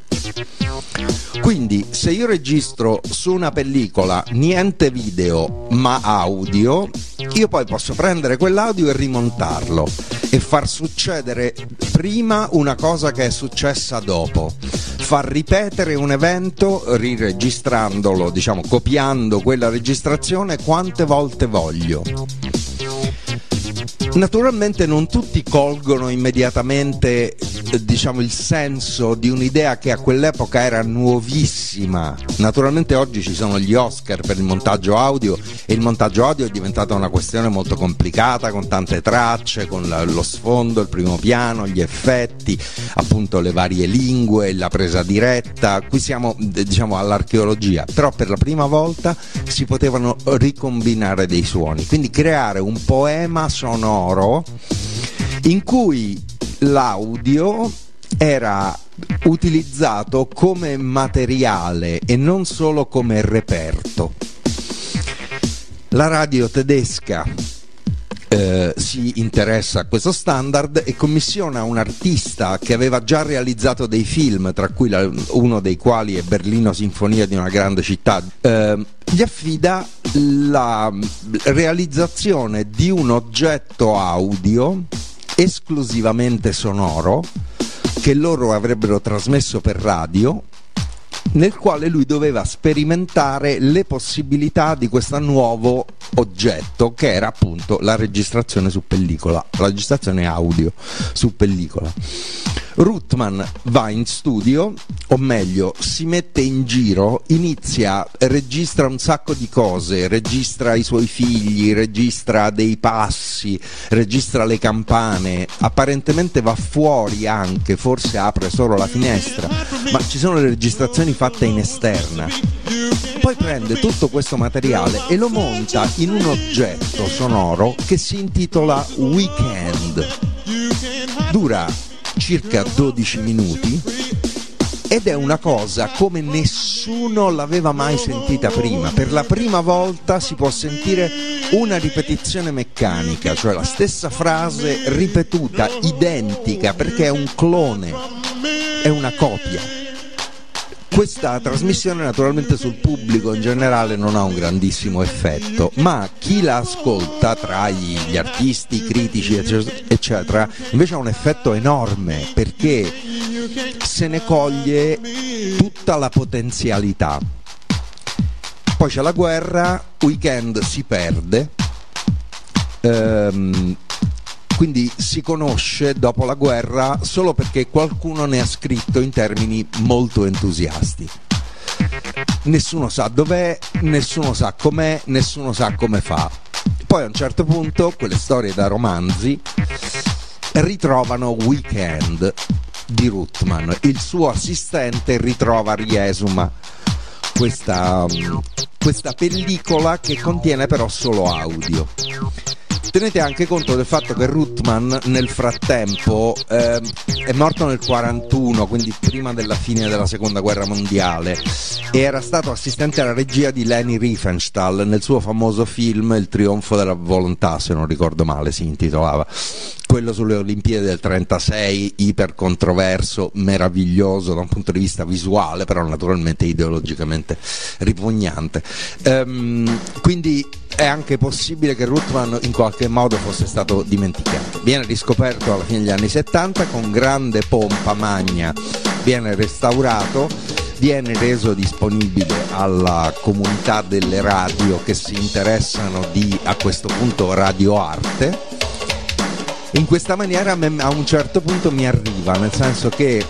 Quindi se io registro su una pellicola niente video ma audio, io poi posso prendere quell'audio e rimontarlo e far succedere prima una cosa che è successa dopo, far ripetere un evento riregistrandolo, diciamo copiando quella registrazione quante volte voglio. Naturalmente non tutti colgono immediatamente eh, diciamo, il senso di un'idea che a quell'epoca era nuovissima. Naturalmente oggi ci sono gli Oscar per il montaggio audio e il montaggio audio è diventata una questione molto complicata con tante tracce, con lo sfondo, il primo piano, gli effetti, appunto le varie lingue, la presa diretta. Qui siamo diciamo, all'archeologia, però per la prima volta si potevano ricombinare dei suoni, quindi creare un poema sonoro in cui l'audio era utilizzato come materiale e non solo come reperto. La radio tedesca eh, si interessa a questo standard e commissiona un artista che aveva già realizzato dei film, tra cui la- uno dei quali è Berlino Sinfonia di una grande città, eh, gli affida la realizzazione di un oggetto audio esclusivamente sonoro che loro avrebbero trasmesso per radio nel quale lui doveva sperimentare le possibilità di questo nuovo oggetto che era appunto la registrazione su pellicola, la registrazione audio su pellicola. Ruttman va in studio, o meglio, si mette in giro, inizia, registra un sacco di cose, registra i suoi figli, registra dei passi, registra le campane, apparentemente va fuori anche, forse apre solo la finestra, ma ci sono le registrazioni fatte in esterna. Poi prende tutto questo materiale e lo monta in un oggetto sonoro che si intitola Weekend. Dura circa 12 minuti ed è una cosa come nessuno l'aveva mai sentita prima. Per la prima volta si può sentire una ripetizione meccanica, cioè la stessa frase ripetuta, identica, perché è un clone, è una copia. Questa trasmissione naturalmente sul pubblico in generale non ha un grandissimo effetto, ma chi la ascolta tra gli artisti, i critici ecce- eccetera, invece ha un effetto enorme perché se ne coglie tutta la potenzialità. Poi c'è la guerra, Weekend si perde, ehm, quindi si conosce dopo la guerra solo perché qualcuno ne ha scritto in termini molto entusiasti. Nessuno sa dov'è, nessuno sa com'è, nessuno sa come fa. Poi a un certo punto quelle storie da romanzi ritrovano Weekend di Ruttman. Il suo assistente ritrova Riesuma, questa, questa pellicola che contiene però solo audio. Tenete anche conto del fatto che Ruttman nel frattempo ehm, è morto nel 41, quindi prima della fine della seconda guerra mondiale, e era stato assistente alla regia di Leni Riefenstahl nel suo famoso film Il trionfo della volontà, se non ricordo male si intitolava. Quello sulle Olimpiadi del 36, iper controverso, meraviglioso da un punto di vista visuale, però naturalmente ideologicamente ripugnante. Ehm, quindi è anche possibile che Ruttman in qualche modo fosse stato dimenticato. Viene riscoperto alla fine degli anni 70 con grande pompa magna, viene restaurato, viene reso disponibile alla comunità delle radio che si interessano di a questo punto radioarte. In questa maniera a un certo punto mi arriva, nel senso che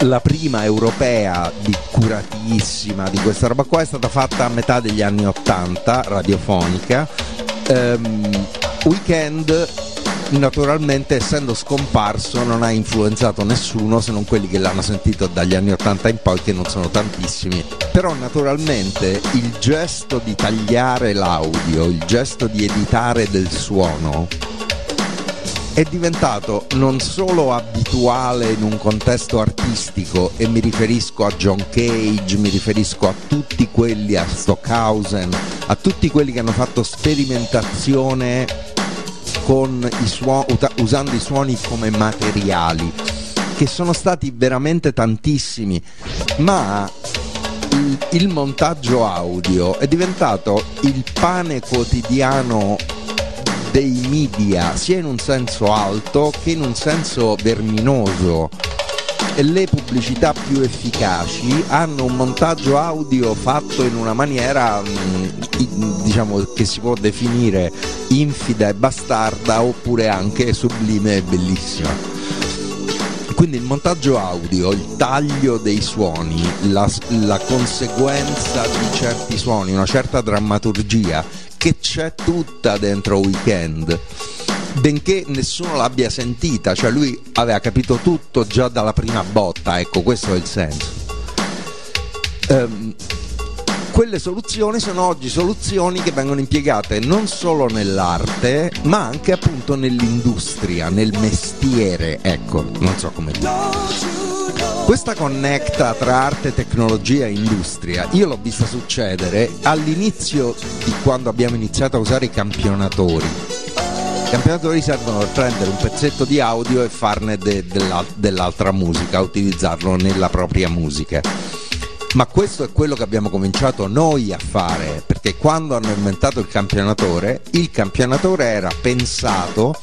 la prima europea di curatissima di questa roba qua è stata fatta a metà degli anni 80, radiofonica. Ehm, weekend naturalmente essendo scomparso non ha influenzato nessuno se non quelli che l'hanno sentito dagli anni 80 in poi che non sono tantissimi però naturalmente il gesto di tagliare l'audio il gesto di editare del suono è diventato non solo abituale in un contesto artistico e mi riferisco a John Cage, mi riferisco a tutti quelli, a Stockhausen, a tutti quelli che hanno fatto sperimentazione i suo- uta- usando i suoni come materiali, che sono stati veramente tantissimi, ma il montaggio audio è diventato il pane quotidiano dei media sia in un senso alto che in un senso verminoso. Le pubblicità più efficaci hanno un montaggio audio fatto in una maniera mm, diciamo che si può definire infida e bastarda oppure anche sublime e bellissima. Quindi il montaggio audio, il taglio dei suoni, la, la conseguenza di certi suoni, una certa drammaturgia che c'è tutta dentro Weekend, benché nessuno l'abbia sentita, cioè lui aveva capito tutto già dalla prima botta, ecco questo è il senso. Ehm, quelle soluzioni sono oggi soluzioni che vengono impiegate non solo nell'arte, ma anche appunto nell'industria, nel mestiere, ecco, non so come dire. Questa connecta tra arte, tecnologia e industria, io l'ho vista succedere all'inizio di quando abbiamo iniziato a usare i campionatori. I campionatori servono per prendere un pezzetto di audio e farne de- della- dell'altra musica, utilizzarlo nella propria musica. Ma questo è quello che abbiamo cominciato noi a fare, perché quando hanno inventato il campionatore, il campionatore era pensato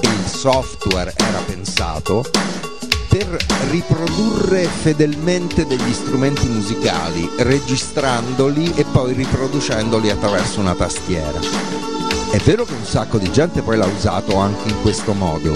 il software era pensato per riprodurre fedelmente degli strumenti musicali, registrandoli e poi riproducendoli attraverso una tastiera. È vero che un sacco di gente poi l'ha usato anche in questo modo,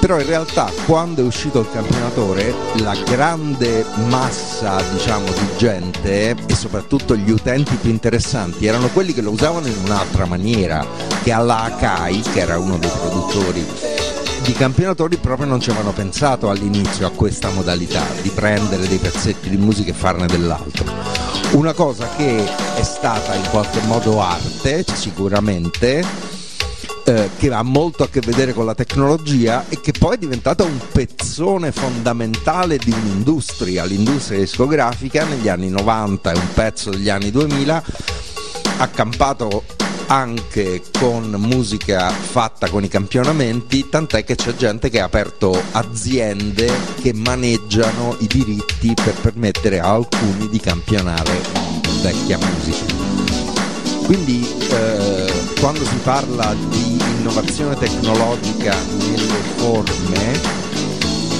però in realtà quando è uscito il campionatore la grande massa diciamo di gente e soprattutto gli utenti più interessanti erano quelli che lo usavano in un'altra maniera che alla Akai che era uno dei produttori di campionatori proprio non ci avevano pensato all'inizio a questa modalità di prendere dei pezzetti di musica e farne dell'altro. Una cosa che è stata in qualche modo arte, sicuramente, eh, che ha molto a che vedere con la tecnologia e che poi è diventata un pezzone fondamentale di un'industria, l'industria discografica negli anni 90 e un pezzo degli anni 2000 ha campato anche con musica fatta con i campionamenti, tant'è che c'è gente che ha aperto aziende che maneggiano i diritti per permettere a alcuni di campionare vecchia musica. Quindi eh, quando si parla di innovazione tecnologica nelle forme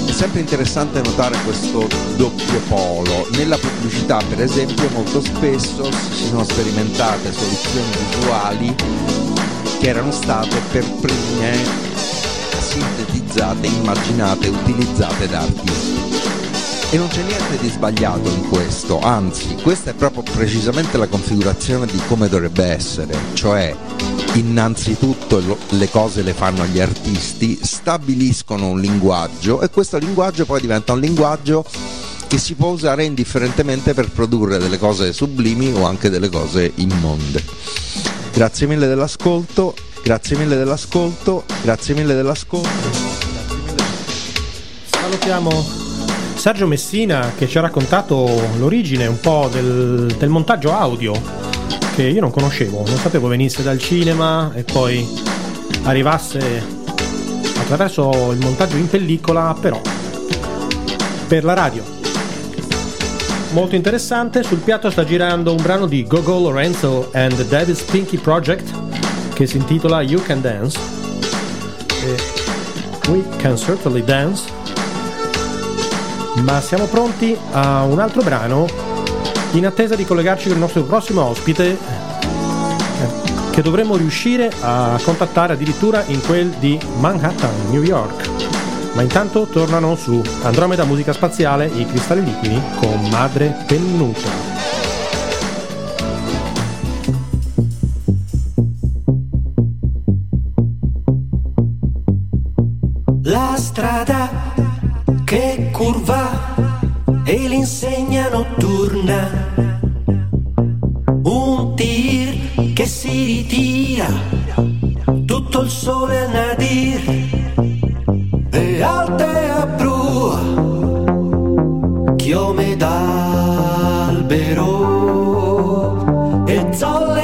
è sempre interessante notare questo doppio polo. Nella pubblicità, per esempio, molto spesso si sono sperimentate soluzioni visuali che erano state per prime sintetizzate, immaginate, utilizzate da artisti. E non c'è niente di sbagliato in questo, anzi, questa è proprio precisamente la configurazione di come dovrebbe essere, cioè innanzitutto le cose le fanno gli artisti, stabiliscono un linguaggio e questo linguaggio poi diventa un linguaggio che si può usare indifferentemente per produrre delle cose sublimi o anche delle cose immonde. Grazie mille dell'ascolto, grazie mille dell'ascolto, grazie mille dell'ascolto. Salutiamo Sergio Messina che ci ha raccontato l'origine un po' del, del montaggio audio che io non conoscevo, non sapevo venisse dal cinema e poi arrivasse attraverso il montaggio in pellicola, però per la radio. Molto interessante, sul piatto sta girando un brano di Gogo Lorenzo and the David Spinky Project che si intitola You Can Dance. We can certainly dance. Ma siamo pronti a un altro brano in attesa di collegarci con il nostro prossimo ospite che dovremmo riuscire a contattare addirittura in quel di Manhattan, New York. Ma intanto tornano su Andromeda Musica Spaziale i cristalli liquidi con Madre Pennuta. La strada che curva e l'insegna notturna. Un tir che si ritira, tutto il sole a nadir. E alte a prua, chiome d'albero e zolle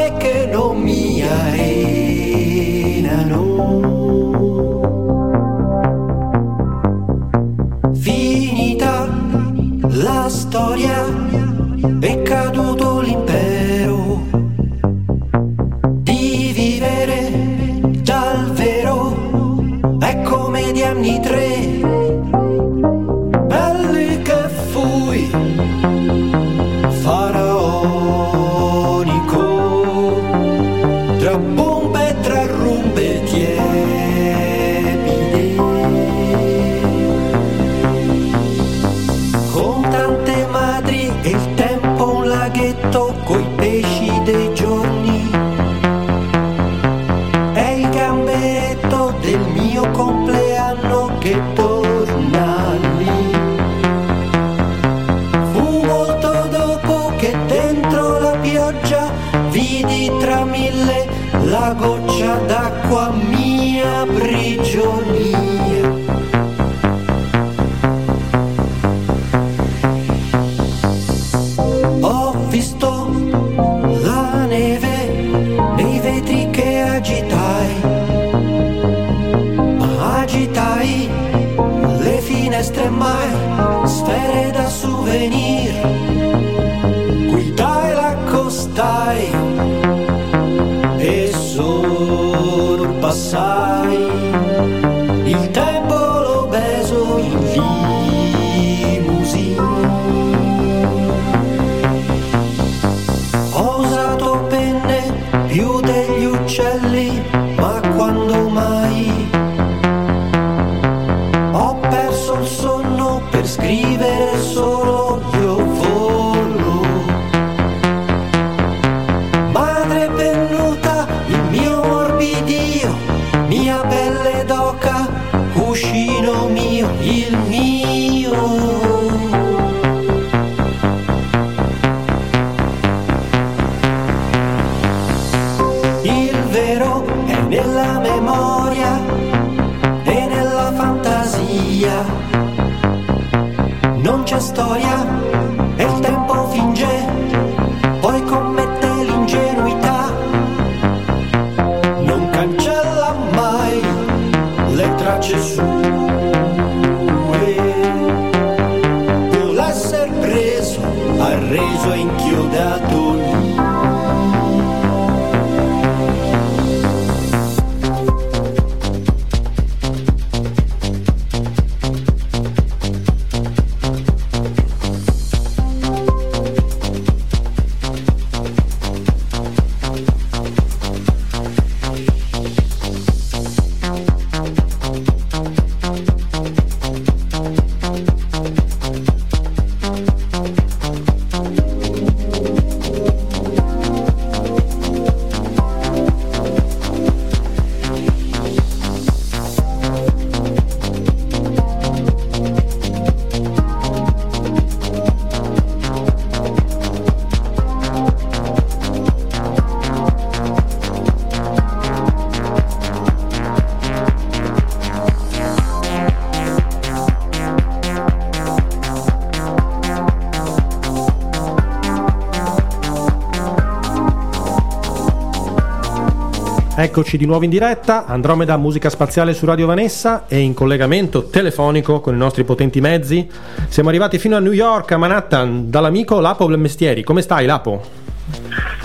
Eccoci di nuovo in diretta, Andromeda Musica Spaziale su Radio Vanessa e in collegamento telefonico con i nostri potenti mezzi. Siamo arrivati fino a New York, a Manhattan, dall'amico Lapo Mestieri. Come stai Lapo?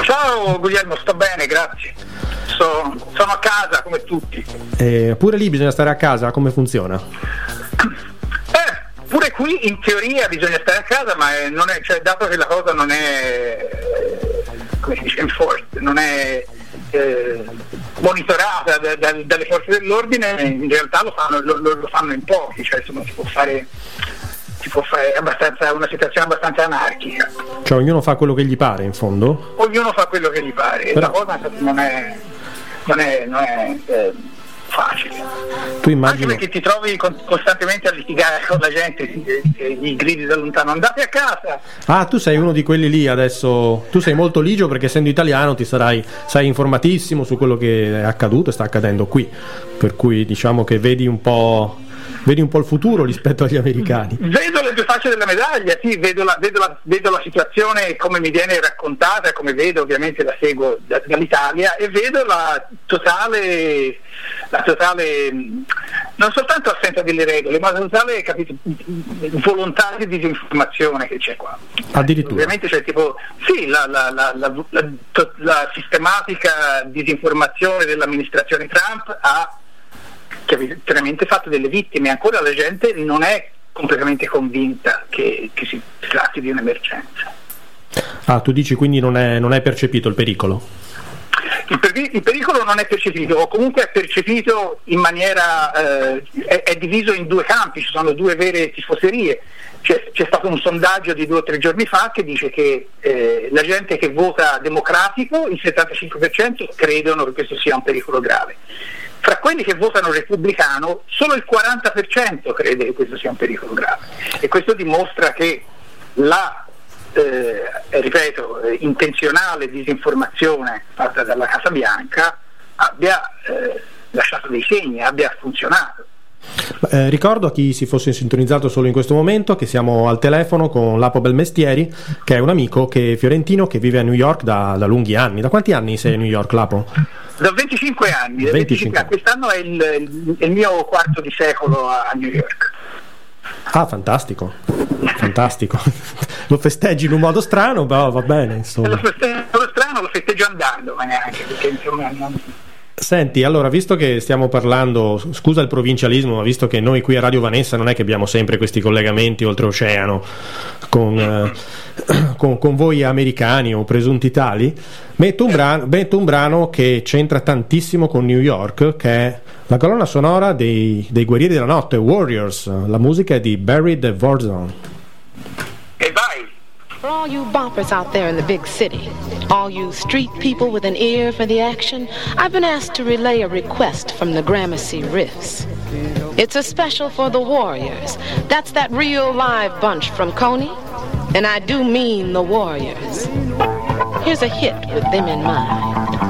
Ciao Guglielmo, sto bene, grazie. So- sono a casa come tutti. Eh, pure lì bisogna stare a casa, come funziona? Eh, pure qui in teoria bisogna stare a casa, ma eh, non è, cioè, dato che la cosa non è come si dice, enforced, non è eh, monitorata da- da- dalle forze dell'ordine, in realtà lo fanno, lo- lo- fanno in pochi, cioè insomma si può fare, si può fare è abbastanza, una situazione abbastanza anarchica. Cioè ognuno fa quello che gli pare in fondo? ognuno fa quello che gli pare Però- la cosa non è, non è, non è eh, facile. Tu Anche immagini... perché ti trovi costantemente a litigare con la gente, gli gridi da lontano, andate a casa! Ah, tu sei uno di quelli lì adesso. Tu sei molto ligio perché essendo italiano ti sarai sei informatissimo su quello che è accaduto e sta accadendo qui. Per cui diciamo che vedi un po'. Vedi un po' il futuro rispetto agli americani. Vedo le due facce della medaglia, sì, vedo la, vedo la- vedo la situazione come mi viene raccontata, come vedo, ovviamente la seguo da- dall'Italia e vedo la totale, la totale non soltanto assenza delle regole, ma la totale capito, volontà di disinformazione che c'è qua. Addirittura. Ovviamente c'è tipo, sì, la, la sistematica disinformazione dell'amministrazione Trump ha che chiaramente fatto delle vittime, ancora la gente non è completamente convinta che, che si tratti di un'emergenza. Ah, tu dici quindi non è, non è percepito il pericolo? Il, peri- il pericolo non è percepito, o comunque è percepito in maniera, eh, è, è diviso in due campi, ci sono due vere tifoserie. C'è, c'è stato un sondaggio di due o tre giorni fa che dice che eh, la gente che vota democratico, il 75%, credono che questo sia un pericolo grave. Fra quelli che votano repubblicano, solo il 40% crede che questo sia un pericolo grave. E questo dimostra che la eh, ripeto, eh, intenzionale disinformazione fatta dalla Casa Bianca abbia eh, lasciato dei segni, abbia funzionato. Eh, ricordo a chi si fosse sintonizzato solo in questo momento che siamo al telefono con Lapo Belmestieri, che è un amico che, fiorentino che vive a New York da, da lunghi anni. Da quanti anni sei a New York, Lapo? Da 25 anni, da 25 anni. quest'anno è il, il- mio quarto di secolo a New York. Ah, fantastico, fantastico. Lo festeggi in un modo strano, però va bene, Lo insomma. festeggio strano lo festeggio andando, ma neanche, perché insomma non- Senti, allora, visto che stiamo parlando, scusa il provincialismo, ma visto che noi qui a Radio Vanessa non è che abbiamo sempre questi collegamenti oltreoceano con, eh, con, con voi americani o presunti tali, metto un, brano, metto un brano che c'entra tantissimo con New York, che è la colonna sonora dei, dei Guerrieri della Notte, Warriors. La musica è di Barry the Warzone. For all you boppers out there in the big city, all you street people with an ear for the action, I've been asked to relay a request from the Gramercy Riffs. It's a special for the Warriors. That's that real live bunch from Coney. And I do mean the Warriors. Here's a hit with them in mind.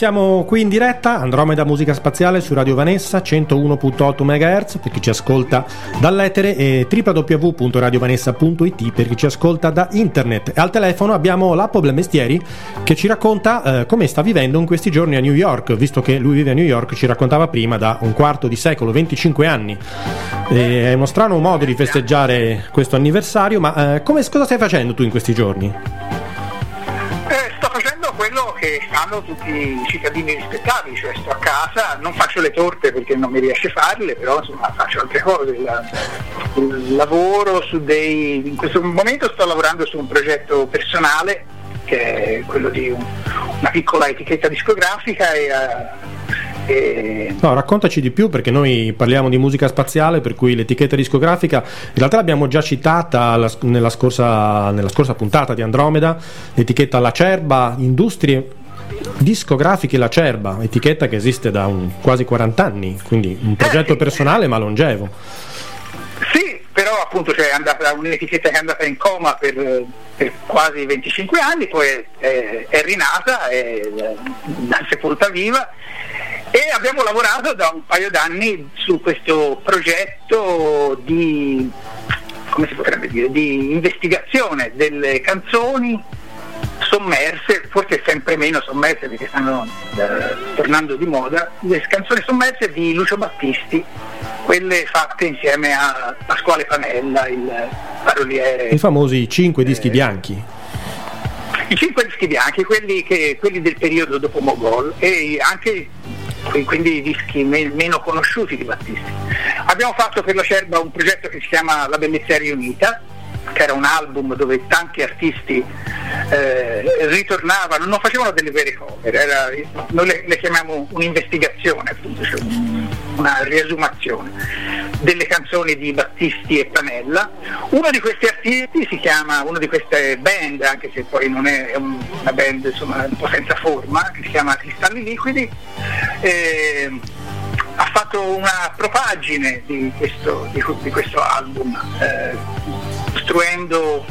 Siamo qui in diretta, Andromeda Musica Spaziale su Radio Vanessa 101.8 MHz per chi ci ascolta dall'etere e www.radiovanessa.it per chi ci ascolta da internet. E al telefono abbiamo Lappo Belmestieri che ci racconta eh, come sta vivendo in questi giorni a New York, visto che lui vive a New York, ci raccontava prima da un quarto di secolo, 25 anni. E è uno strano modo di festeggiare questo anniversario, ma eh, come, cosa stai facendo tu in questi giorni? Fanno tutti i cittadini rispettabili, cioè sto a casa, non faccio le torte perché non mi riesce a farle, però insomma faccio altre cose. Il lavoro su dei. in questo momento sto lavorando su un progetto personale che è quello di un, una piccola etichetta discografica e, e No, raccontaci di più perché noi parliamo di musica spaziale, per cui l'etichetta discografica in realtà l'abbiamo già citata nella scorsa, nella scorsa puntata di Andromeda, l'etichetta Lacerba, Industrie Discografiche Lacerba, etichetta che esiste da un- quasi 40 anni, quindi un progetto personale ma longevo. Sì, però appunto cioè, è andata un'etichetta che è andata in coma per, per quasi 25 anni, poi è, è rinata, è, è sepolta viva e abbiamo lavorato da un paio d'anni su questo progetto di, come si potrebbe dire, di investigazione delle canzoni sommerse, forse sempre meno sommerse perché stanno eh, tornando di moda, le canzoni sommerse di Lucio Battisti, quelle fatte insieme a Pasquale Panella, il paroliere. I famosi 5 dischi bianchi. I cinque dischi bianchi, quelli, che- quelli del periodo dopo Mogol e anche quindi i dischi me- meno conosciuti di Battisti. Abbiamo fatto per la Cerba un progetto che si chiama La Bellezza Riunita, che era un album dove tanti artisti eh, ritornavano, non facevano delle vere cover, era- noi le, le chiamiamo un'investigazione, appunto, cioè un- una riesumazione delle canzoni di Battisti e Panella. Uno di questi artisti si chiama, una di queste band, anche se poi non è, è un- una band insomma, un po' senza forma, che si chiama Cristalli Liquidi, eh, ha fatto una propagine di questo, di, di questo album, eh, costruendo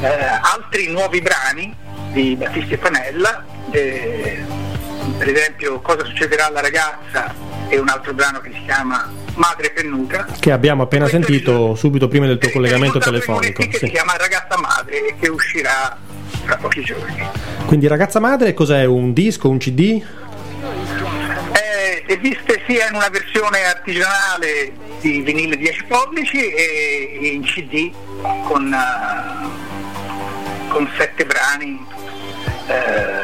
eh, altri nuovi brani di Battisti e Panella, eh, per esempio Cosa succederà alla ragazza e un altro brano che si chiama Madre Pennuta, Che abbiamo appena sentito subito prima del tuo collegamento telefonico. che sì. si chiama Ragazza Madre e che uscirà fra pochi giorni. Quindi Ragazza Madre cos'è? Un disco, un CD? Esiste sia in una versione artigianale di vinile 10 pollici e in CD con, eh, con sette brani, eh,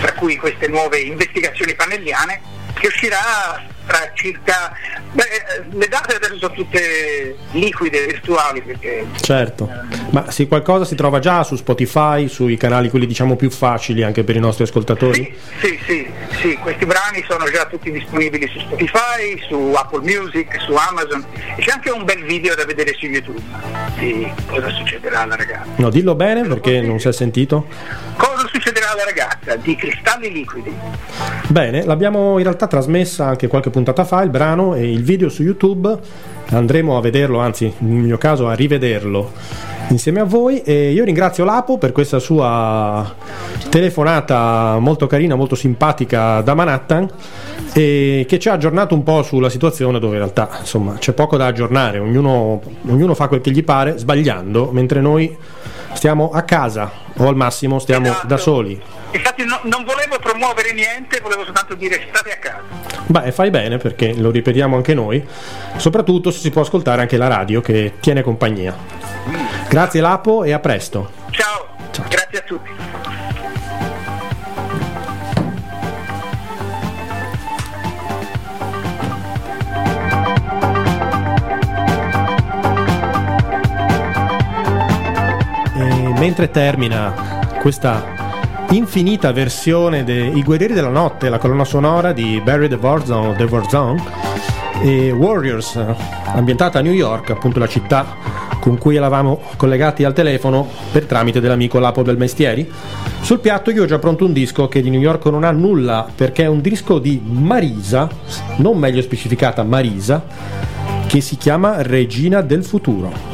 tra cui queste nuove investigazioni panelliane, che uscirà tra circa... beh, eh, le date adesso sono tutte liquide, virtuali, perché Certo. Ma sì, qualcosa si trova già su Spotify, sui canali quelli diciamo più facili anche per i nostri ascoltatori? Sì, sì, sì, questi brani sono già tutti disponibili su Spotify, su Apple Music, su Amazon e c'è anche un bel video da vedere su YouTube di cosa succederà alla ragazza. No, dillo bene perché non si è sentito. Cosa succederà alla ragazza di cristalli liquidi? Bene, l'abbiamo in realtà trasmessa anche qualche puntata fa, il brano e il video su YouTube. Andremo a vederlo, anzi, nel mio caso a rivederlo insieme a voi. E io ringrazio Lapo per questa sua telefonata molto carina, molto simpatica da Manhattan e che ci ha aggiornato un po' sulla situazione dove in realtà insomma c'è poco da aggiornare, ognuno, ognuno fa quel che gli pare sbagliando, mentre noi stiamo a casa o al massimo stiamo da soli. Infatti no- non volevo promuovere niente, volevo soltanto dire state a casa. Beh, fai bene perché lo ripetiamo anche noi, soprattutto se si può ascoltare anche la radio che tiene compagnia. Grazie Lapo e a presto. Ciao, grazie a tutti. Mentre termina questa infinita versione dei Guerrieri della Notte, la colonna sonora di Barry the Warzone, The Warzone e Warriors, ambientata a New York, appunto la città con cui eravamo collegati al telefono per tramite dell'amico Lapo del Mestieri. Sul piatto io ho già pronto un disco che di New York non ha nulla perché è un disco di Marisa, non meglio specificata Marisa, che si chiama Regina del Futuro.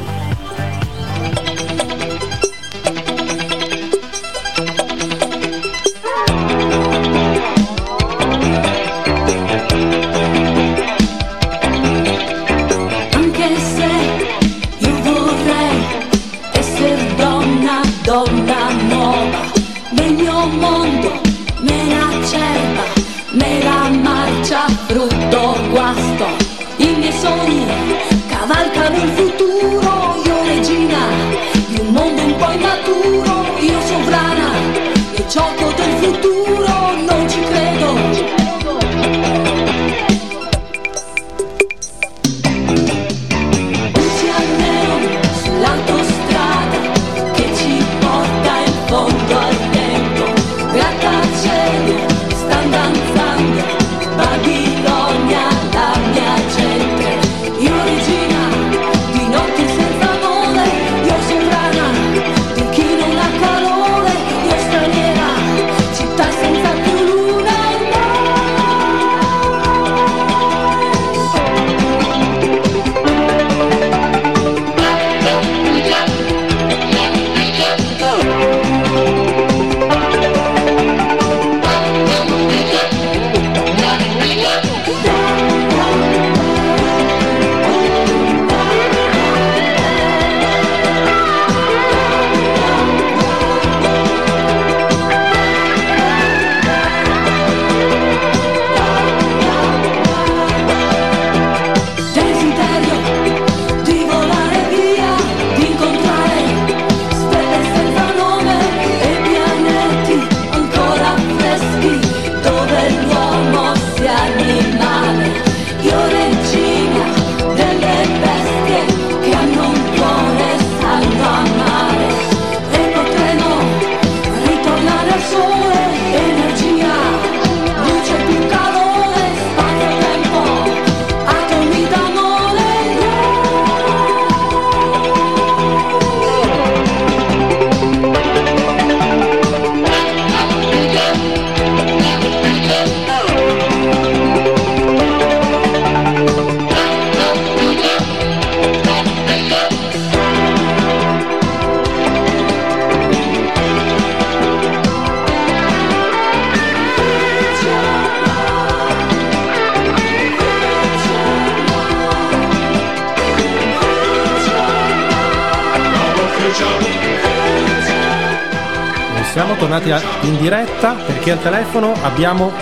Diretta perché al telefono abbiamo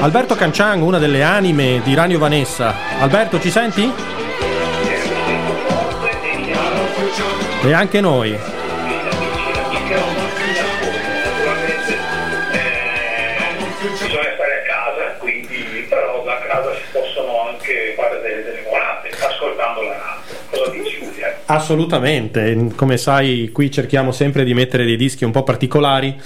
Alberto Canciango, una delle anime di Radio Vanessa. Alberto, ci senti? E anche noi. Assolutamente, come sai qui cerchiamo sempre di mettere dei dischi un po' particolari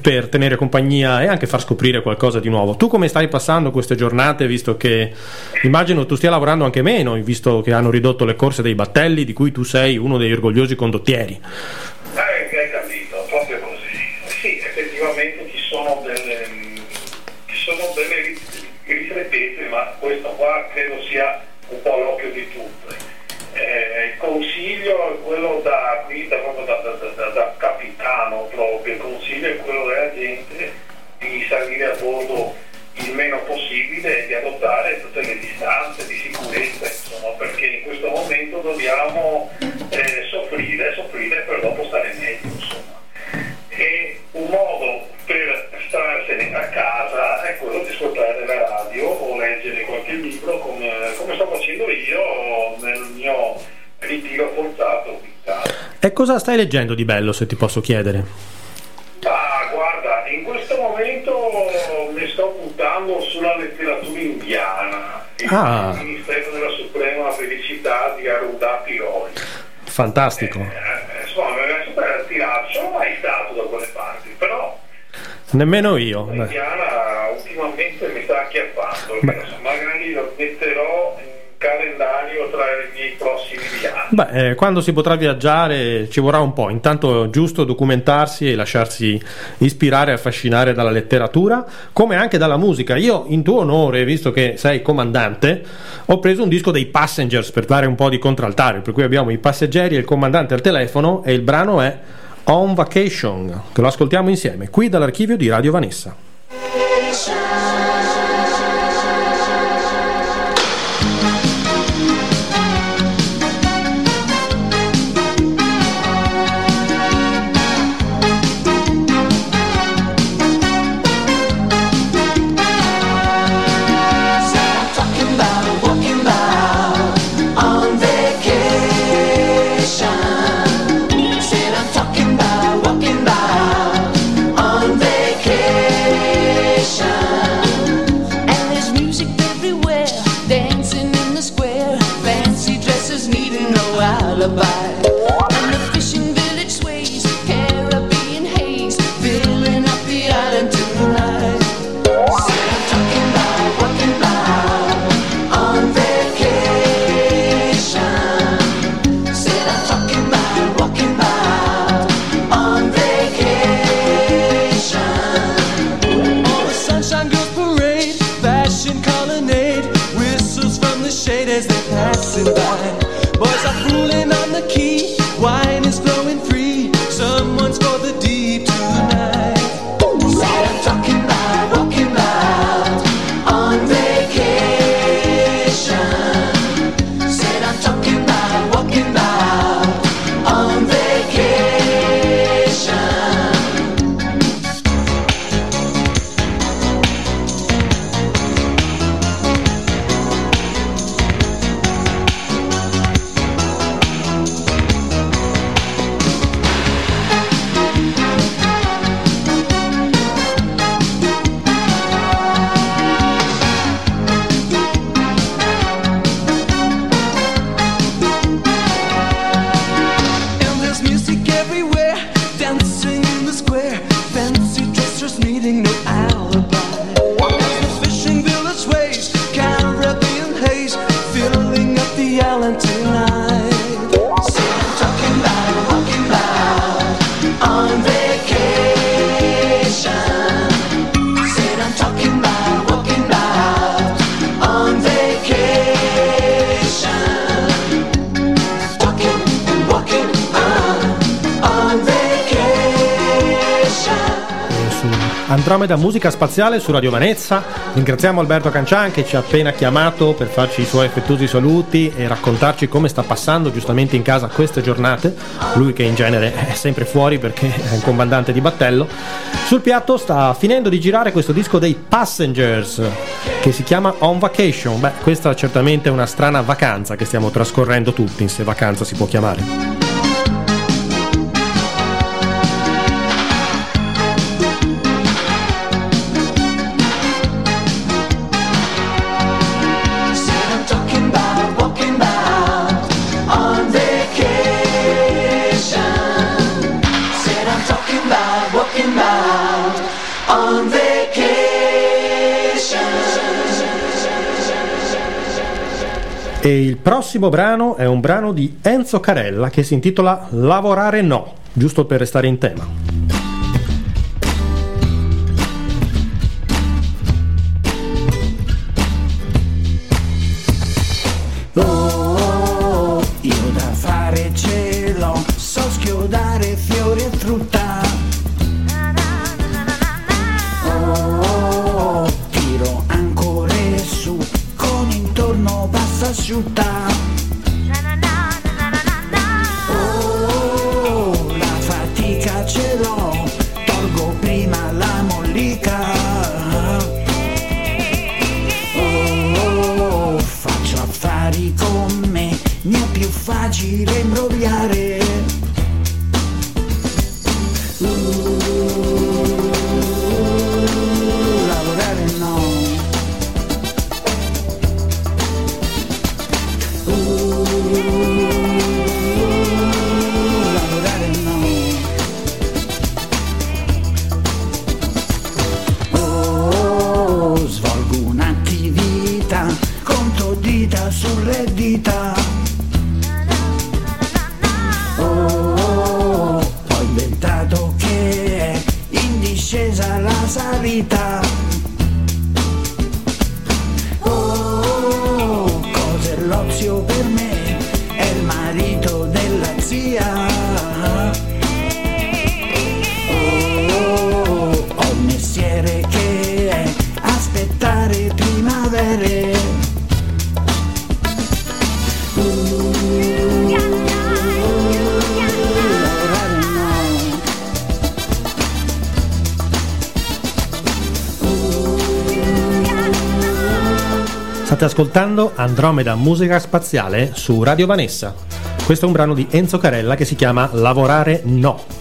per tenere compagnia e anche far scoprire qualcosa di nuovo. Tu come stai passando queste giornate, visto che immagino tu stia lavorando anche meno, visto che hanno ridotto le corse dei battelli, di cui tu sei uno degli orgogliosi condottieri. Eh, hai capito, proprio così. Sì, effettivamente ci sono delle, ci sono delle ristrettezze, ma questo qua credo sia un po' l'occhio di tutti. Eh, il consiglio è quello da, qui, da, proprio da, da- da- da- da capitano proprio, il consiglio è quello della gente di salire a bordo il meno possibile e di adottare tutte le distanze di sicurezza, insomma, perché in questo momento dobbiamo eh, soffrire, soffrire per dopo stare meglio, insomma. E un modo per starsene a casa è quello di ascoltare la radio o leggere qualche libro come, come sto facendo io nel mio ritiro forzato. E cosa stai leggendo di bello, se ti posso chiedere? In questo momento mi sto buttando sulla letteratura indiana, il Ah. Ministero della Suprema Felicità di Arruda Piroli. Fantastico. Eh, insomma, mi è sempre attirato, sono mai stato da quelle parti, però Nemmeno io. Beh. l'indiana ultimamente mi sta acchiappando, magari lo metterò calendario tra i miei prossimi viaggi. Beh, eh, quando si potrà viaggiare ci vorrà un po', intanto è giusto documentarsi e lasciarsi ispirare e affascinare dalla letteratura, come anche dalla musica. Io, in tuo onore, visto che sei comandante, ho preso un disco dei Passengers per dare un po' di contraltare, per cui abbiamo i passeggeri e il comandante al telefono e il brano è On Vacation, che lo ascoltiamo insieme, qui dall'archivio di Radio Vanessa. No Andromeda Musica Spaziale su Radio Vanezza. Ringraziamo Alberto Cancian che ci ha appena chiamato per farci i suoi affettuosi saluti e raccontarci come sta passando giustamente in casa queste giornate. Lui che in genere è sempre fuori perché è un comandante di battello. Sul piatto sta finendo di girare questo disco dei Passengers che si chiama On Vacation. Beh, questa certamente è una strana vacanza che stiamo trascorrendo tutti, se vacanza si può chiamare. E il prossimo brano è un brano di Enzo Carella che si intitola Lavorare no, giusto per restare in tema. Ascoltando Andromeda Musica Spaziale su Radio Vanessa. Questo è un brano di Enzo Carella che si chiama Lavorare no.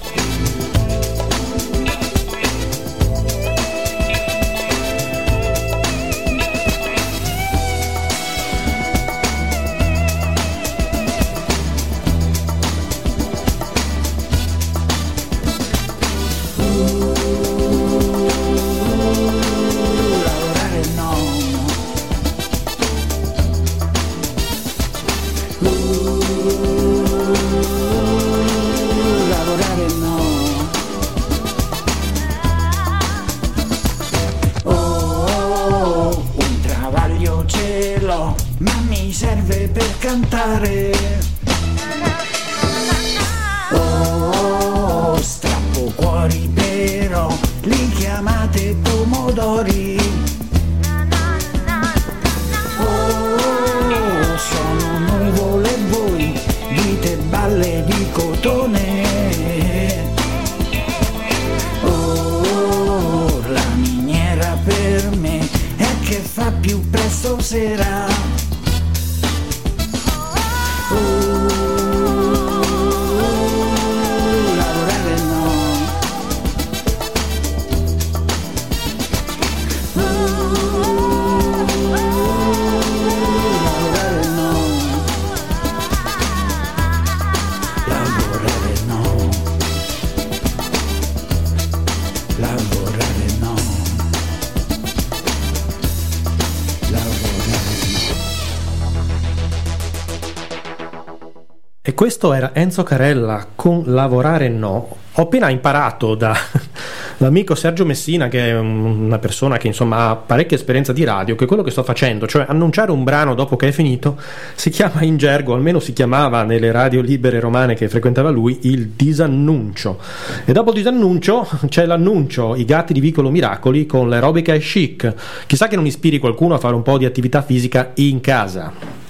Questo era Enzo Carella con Lavorare no. Ho appena imparato da, l'amico Sergio Messina, che è un- una persona che insomma ha parecchia esperienza di radio, che quello che sto facendo, cioè annunciare un brano dopo che è finito, si chiama in gergo, almeno si chiamava nelle radio libere romane che frequentava lui, il disannuncio. E dopo il disannuncio c'è l'annuncio, i gatti di Vicolo Miracoli con l'aerobica e chic. Chissà che non ispiri qualcuno a fare un po' di attività fisica in casa.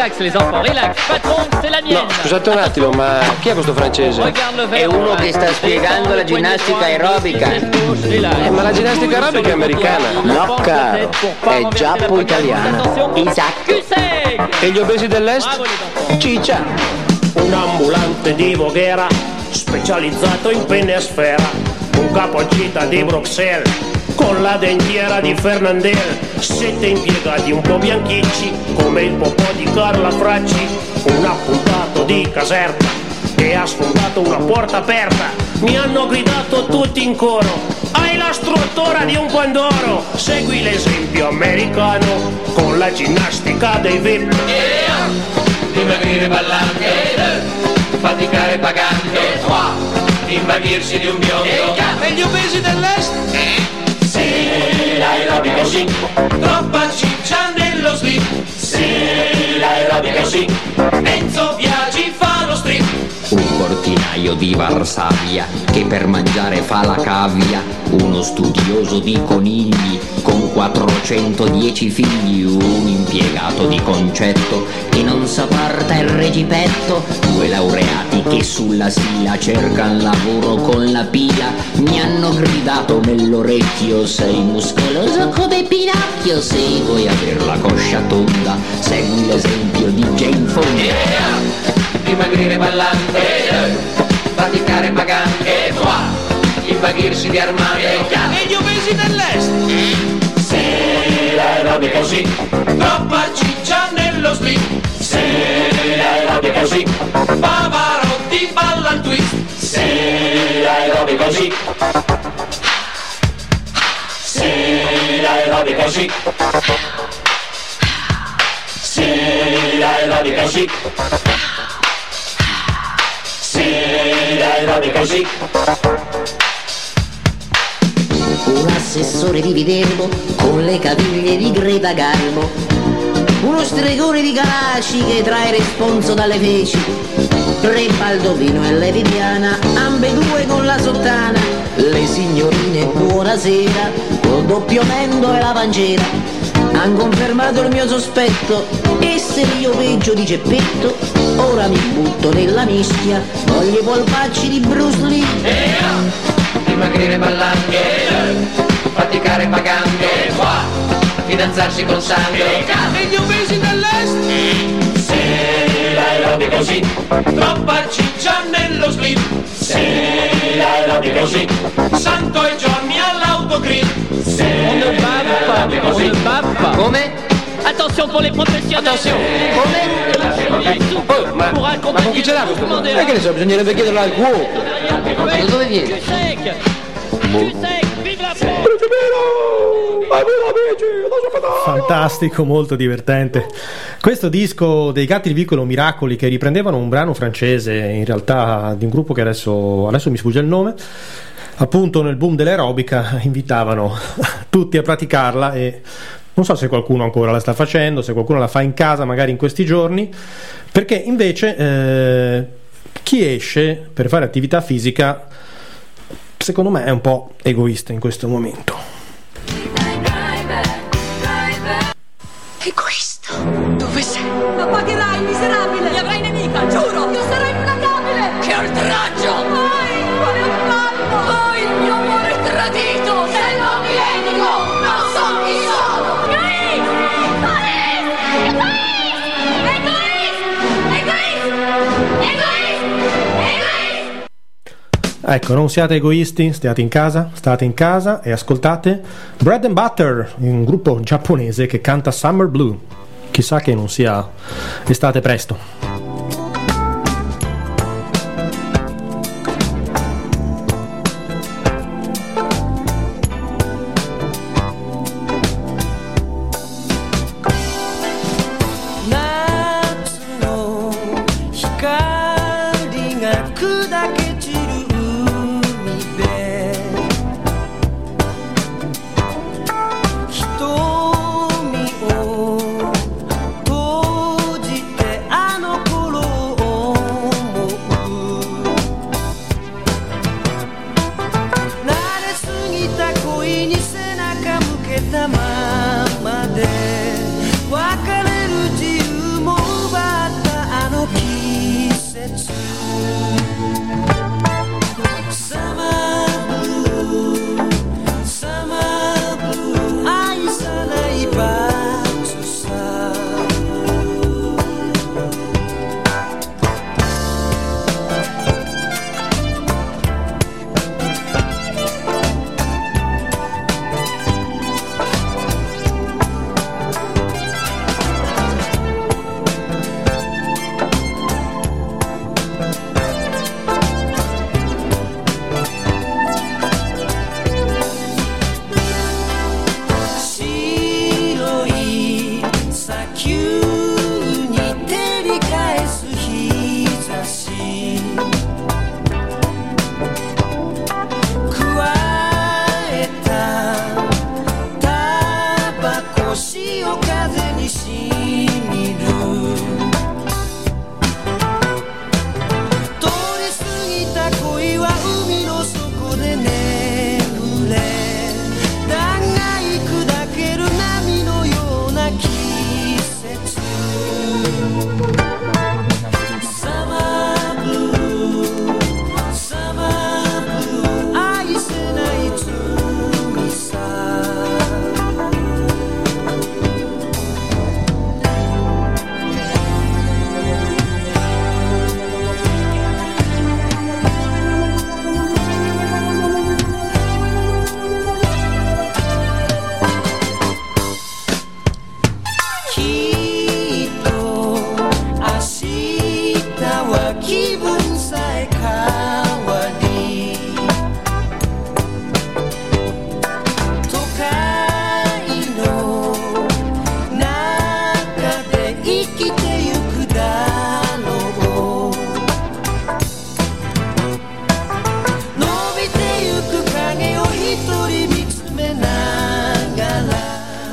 Relax les enfants, relax. Patron, c'est la mienne. Scusate un attimo, ma chi è questo francese? È uno che sta spiegando la ginnastica aerobica. Eh, ma la ginnastica aerobica è americana. No, caro, è giappo-italiana. Esatto. E gli obesi dell'est? Ciccia. Un ambulante di Voghera, specializzato in penne a sfera, un capocita di Bruxelles, con la dentiera di Fernandel, sette impiegati un po' bianchicci, come il popò di Carla Fracci, un appuntato di Caserta, che ha sfondato una porta aperta, mi hanno gridato tutti in coro, hai la struttura di un Pandoro, segui l'esempio americano, con la ginnastica dei VIP. dimagrire ballante, faticare pagante, invaghirsi di un biondo. E gli obesi dell'est? L'aerobico sì, troppa ciccia nello slip. Sì, l'aerobico sì, Enzo Biagi fa portinaio di Varsavia che per mangiare fa la cavia, uno studioso di conigli con 410 figli, un impiegato di concetto che non sa parta il regipetto, due laureati che sulla silla cercan lavoro con la pila, mi hanno gridato nell'orecchio, sei muscoloso come Pinocchio, se vuoi aver la coscia tonda, segui l'esempio di Jane Fonda. Dimagrire ballante, faticare pagante, invaghirsi di armate. E gli obesi dell'est? Sì, l'aerobico sì, troppa ciccia nello slip. Sì, l'aerobico sì, Pavarotti balla il twist. Sì, l'aerobico sì. Sì, l'aerobico sì. Sì, l'aerobico sì. Sì, l'aerobico Un assessore di Viterbo con le caviglie di Greta Garbo. Uno stregone di Calaci che trae responso dalle feci. Re Baldovino e Lady Diana, ambedue con la sottana. Le signorine, buonasera, col doppio mendo e la pancera. Han confermato il mio sospetto, e se io peggio di Geppetto, ora mi butto nella mischia, voglio i polpacci di Bruce Lee. dimagrire ballante, faticare pagante, fidanzarsi con sangue. E gli obesi dell'est? Sì, l'aerobico sì, troppa ciccia nello slip. Sì, l'aerobico sì, Santo e Johnny all'autogrill. Sì, l'aerobico sì. Come? Attention pour les professionnels. Attention. Oh, ma, ma con chi ce l'ha questo? Non è che ne so, bisognerebbe chiederlo al cuoco. Da dove viene? Fantastico, molto divertente. Questo disco dei Gatti di Vicolo Miracoli che riprendevano un brano francese, in realtà di un gruppo che adesso, adesso mi sfugge il nome, appunto nel boom dell'aerobica invitavano tutti a praticarla e non so se qualcuno ancora la sta facendo, se qualcuno la fa in casa magari in questi giorni, perché invece eh, chi esce per fare attività fisica secondo me è un po' egoista in questo momento. Egoista! Dove Ecco, non siate egoisti, stiate in casa, state in casa e ascoltate Bread and Butter, un gruppo giapponese che canta Summer Blue. Chissà che non sia estate presto.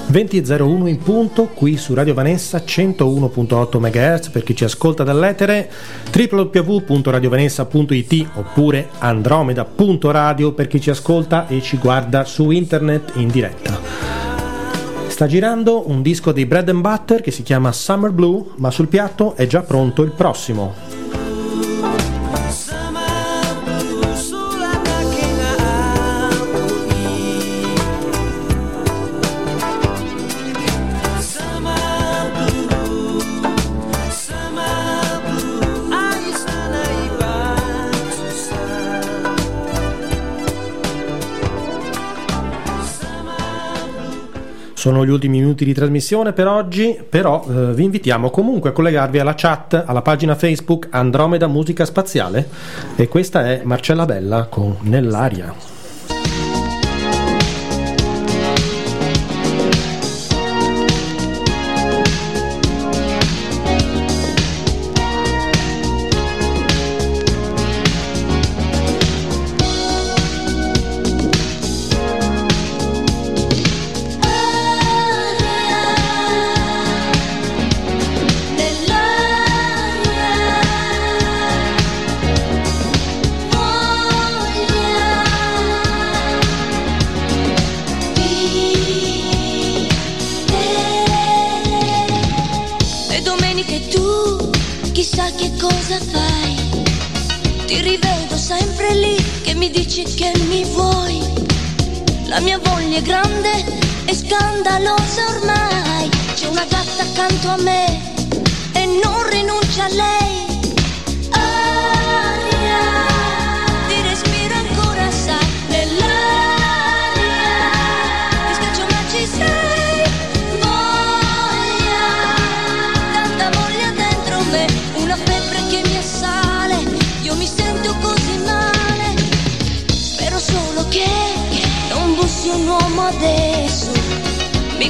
20.01 in punto qui su Radio Vanessa 101.8 MHz per chi ci ascolta dall'etere www.radiovanessa.it oppure andromeda.radio per chi ci ascolta e ci guarda su internet in diretta. Sta girando un disco dei Bread and Butter che si chiama Summer Blue, ma sul piatto è già pronto il prossimo. Sono gli ultimi minuti di trasmissione per oggi, però eh, vi invitiamo comunque a collegarvi alla chat, alla pagina Facebook Andromeda Musica Spaziale e questa è Marcella Bella con Nell'aria. È grande e scandalosa ormai. C'è una gatta accanto a me e non rinuncia a lei.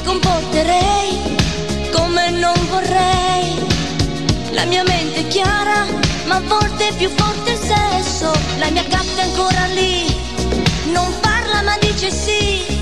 Comporterei come non vorrei, la mia mente è chiara, ma a volte è più forte il sesso, la mia gatta è ancora lì, non parla ma dice sì.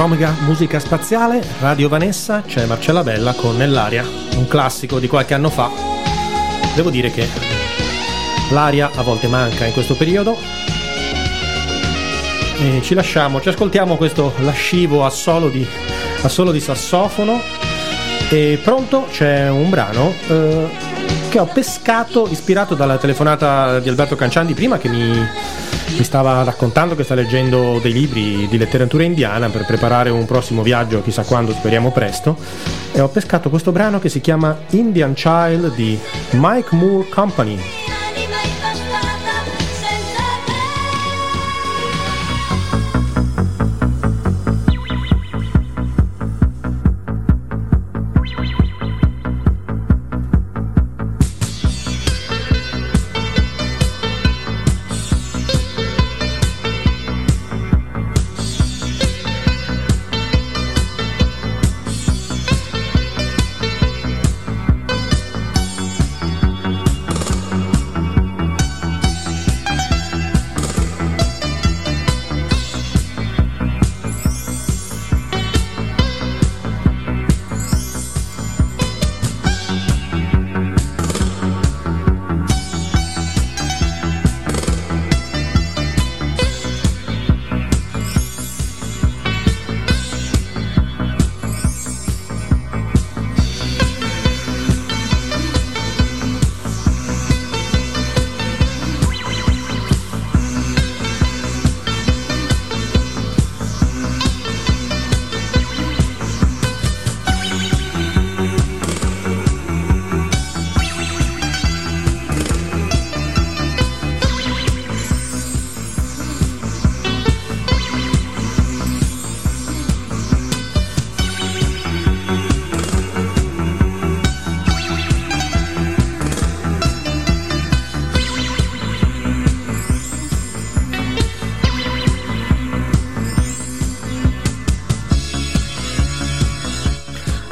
Andromeda Musica Spaziale, Radio Vanessa, c'è Marcella Bella con Nell'aria, un classico di qualche anno fa. Devo dire che l'aria a volte manca in questo periodo. e ci lasciamo, ci ascoltiamo questo lascivo assolo di, assolo di sassofono. E pronto c'è un brano eh, che ho pescato ispirato dalla telefonata di Alberto Canciandi prima che mi, mi stava raccontando che sta leggendo dei libri di letteratura indiana per preparare un prossimo viaggio, chissà quando, speriamo presto. E ho pescato questo brano che si chiama Indian Child di Mike Moore Company.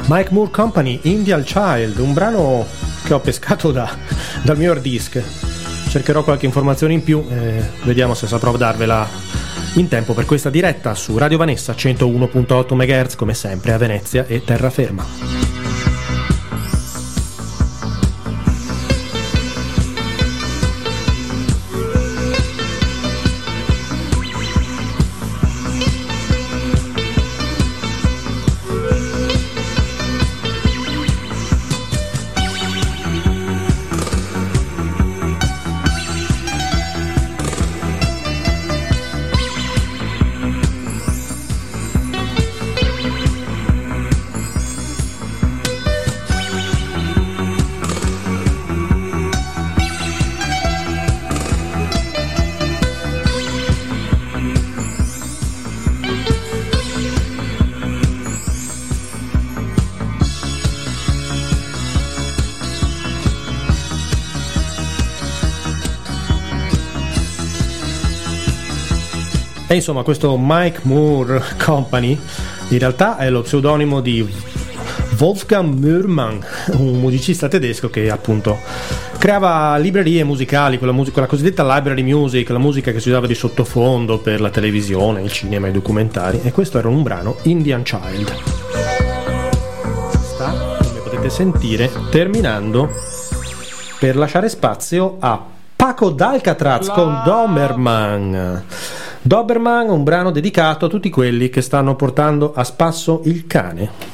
Mike Moore Company, Indian Child, un brano che ho pescato da- dal mio hard disk. Cercherò qualche informazione in più, eh, vediamo se saprò darvela in tempo per questa diretta su Radio Vanessa 101.8 MHz, come sempre a Venezia e terraferma. Insomma, questo Mike Moore Company in realtà è lo pseudonimo di Wolfgang Mürmann, un musicista tedesco che appunto creava librerie musicali, quella, musica, quella cosiddetta library music, la musica che si usava di sottofondo per la televisione, il cinema, i documentari. E questo era un brano Indian Child. Sta, come potete sentire, terminando per lasciare spazio a Paco d'Alcatraz con Doberman. Doberman, un brano dedicato a tutti quelli che stanno portando a spasso il cane.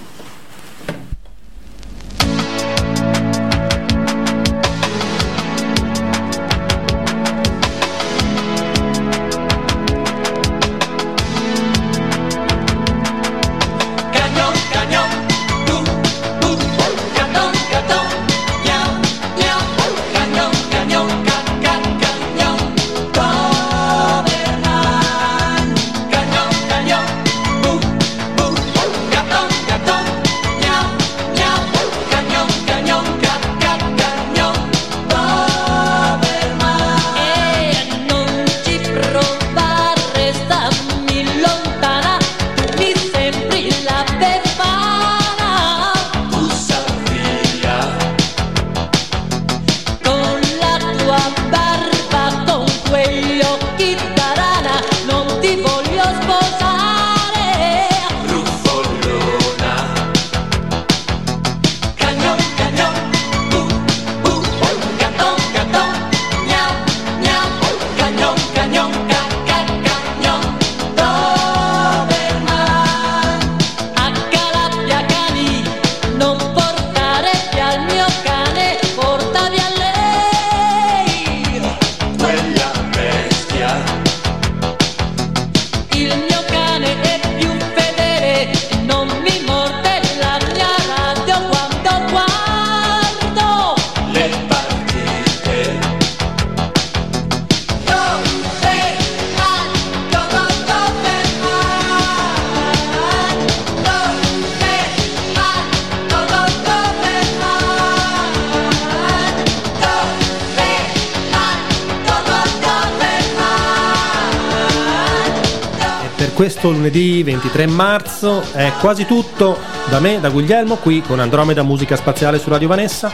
Lunedì 23 marzo è quasi tutto da me, da Guglielmo, qui con Andromeda Musica Spaziale su Radio Vanessa.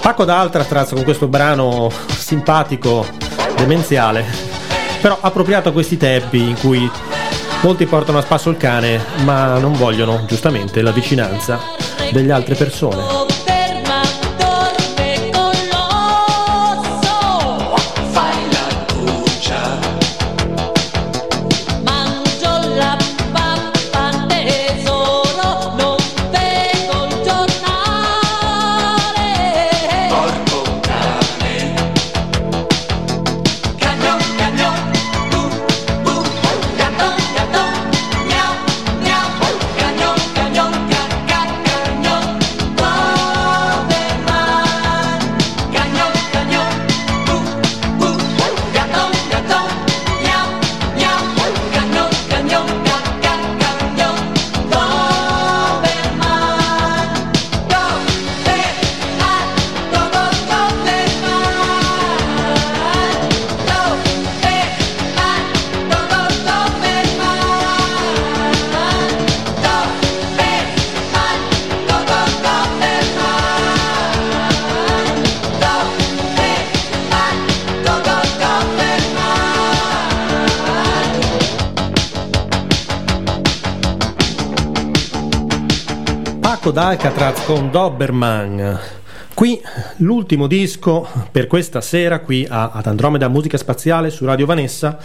Pacco da Alcatraz con questo brano simpatico, demenziale, però appropriato a questi tempi in cui molti portano a spasso il cane, ma non vogliono giustamente la vicinanza delle altre persone. Alcatraz con Doberman. Qui l'ultimo disco per questa sera qui ad Andromeda Musica Spaziale su Radio Vanessa.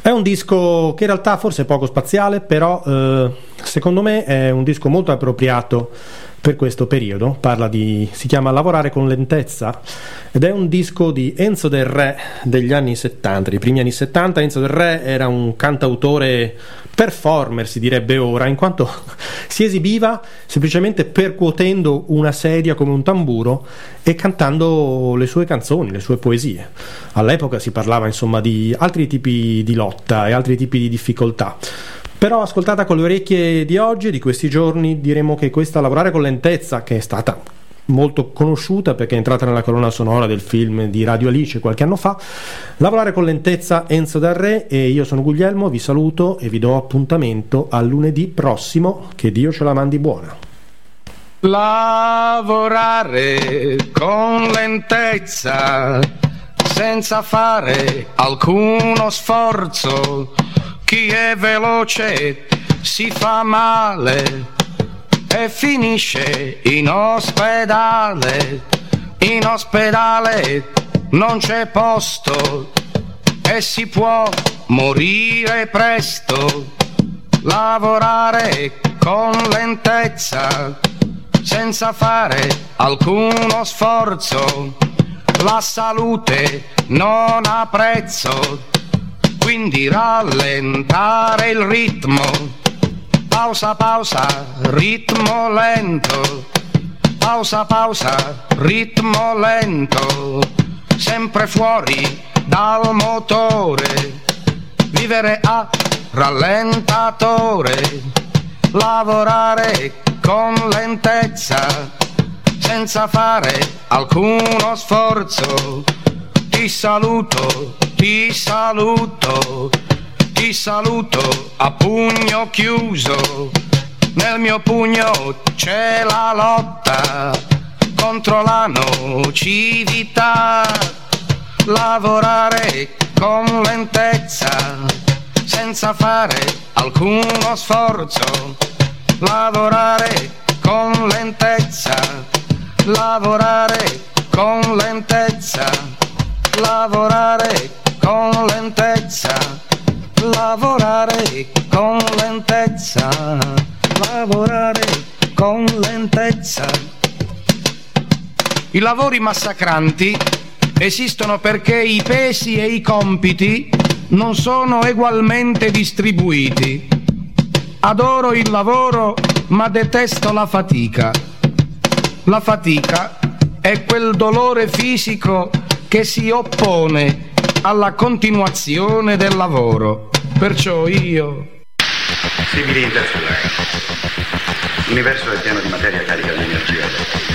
È un disco che in realtà forse è poco spaziale, però eh, secondo me è un disco molto appropriato per questo periodo. Di si chiama Lavorare con lentezza ed è un disco di Enzo Del Re degli anni 70, dei primi anni 70. Enzo Del Re era un cantautore performer, si direbbe ora, in quanto si esibiva semplicemente percuotendo una sedia come un tamburo e cantando le sue canzoni, le sue poesie. All'epoca si parlava insomma di altri tipi di lotta e altri tipi di difficoltà. Però ascoltata con le orecchie di oggi, di questi giorni, diremo che questa lavorare con lentezza, che è stata molto conosciuta perché è entrata nella colonna sonora del film di Radio Alice qualche anno fa. Lavorare con lentezza Enzo Dal Re e io sono Guglielmo, vi saluto e vi do appuntamento al lunedì prossimo, che Dio ce la mandi buona. Lavorare con lentezza, senza fare alcuno sforzo. Chi è veloce si fa male e finisce in ospedale. In ospedale non c'è posto e si può morire presto. Lavorare con lentezza senza fare alcuno sforzo. La salute non ha prezzo, quindi rallentare il ritmo. Pausa, pausa, ritmo lento. Pausa, pausa, ritmo lento. Sempre fuori dal motore. Vivere a rallentatore. Lavorare con lentezza, senza fare alcuno sforzo. Ti saluto, ti saluto, ti saluto a pugno chiuso. Nel mio pugno c'è la lotta contro la nocività. Lavorare con lentezza, senza fare alcuno sforzo lavorare con lentezza, lavorare con lentezza, lavorare con lentezza, lavorare con lentezza, lavorare con lentezza. I lavori massacranti esistono perché i pesi e i compiti non sono egualmente distribuiti. Adoro il lavoro ma detesto la fatica. La fatica è quel dolore fisico che si oppone alla continuazione del lavoro. Perciò io... Simili interstellari. L'universo è pieno di materia carica di energia.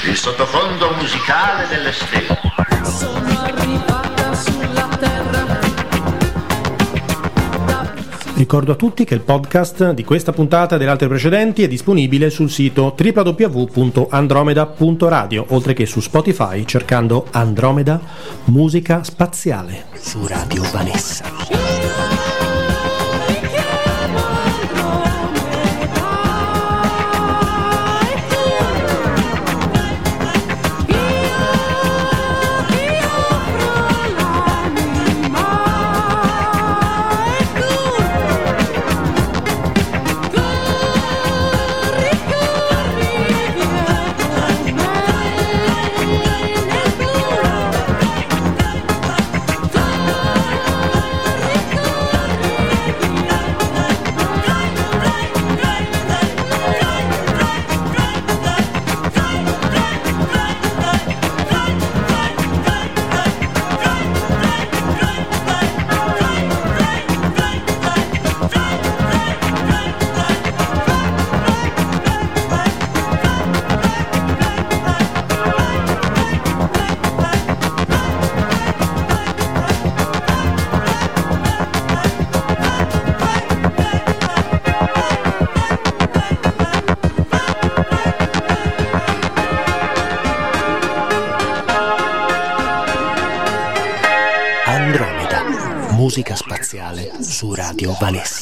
Il sottofondo musicale delle stelle. Sono arrivata sulla terra Ricordo a tutti che il podcast di questa puntata e delle altre precedenti è disponibile sul sito www.andromeda.radio, oltre che su Spotify cercando Andromeda Musica Spaziale. Su Radio Vanessa. Andromeda, musica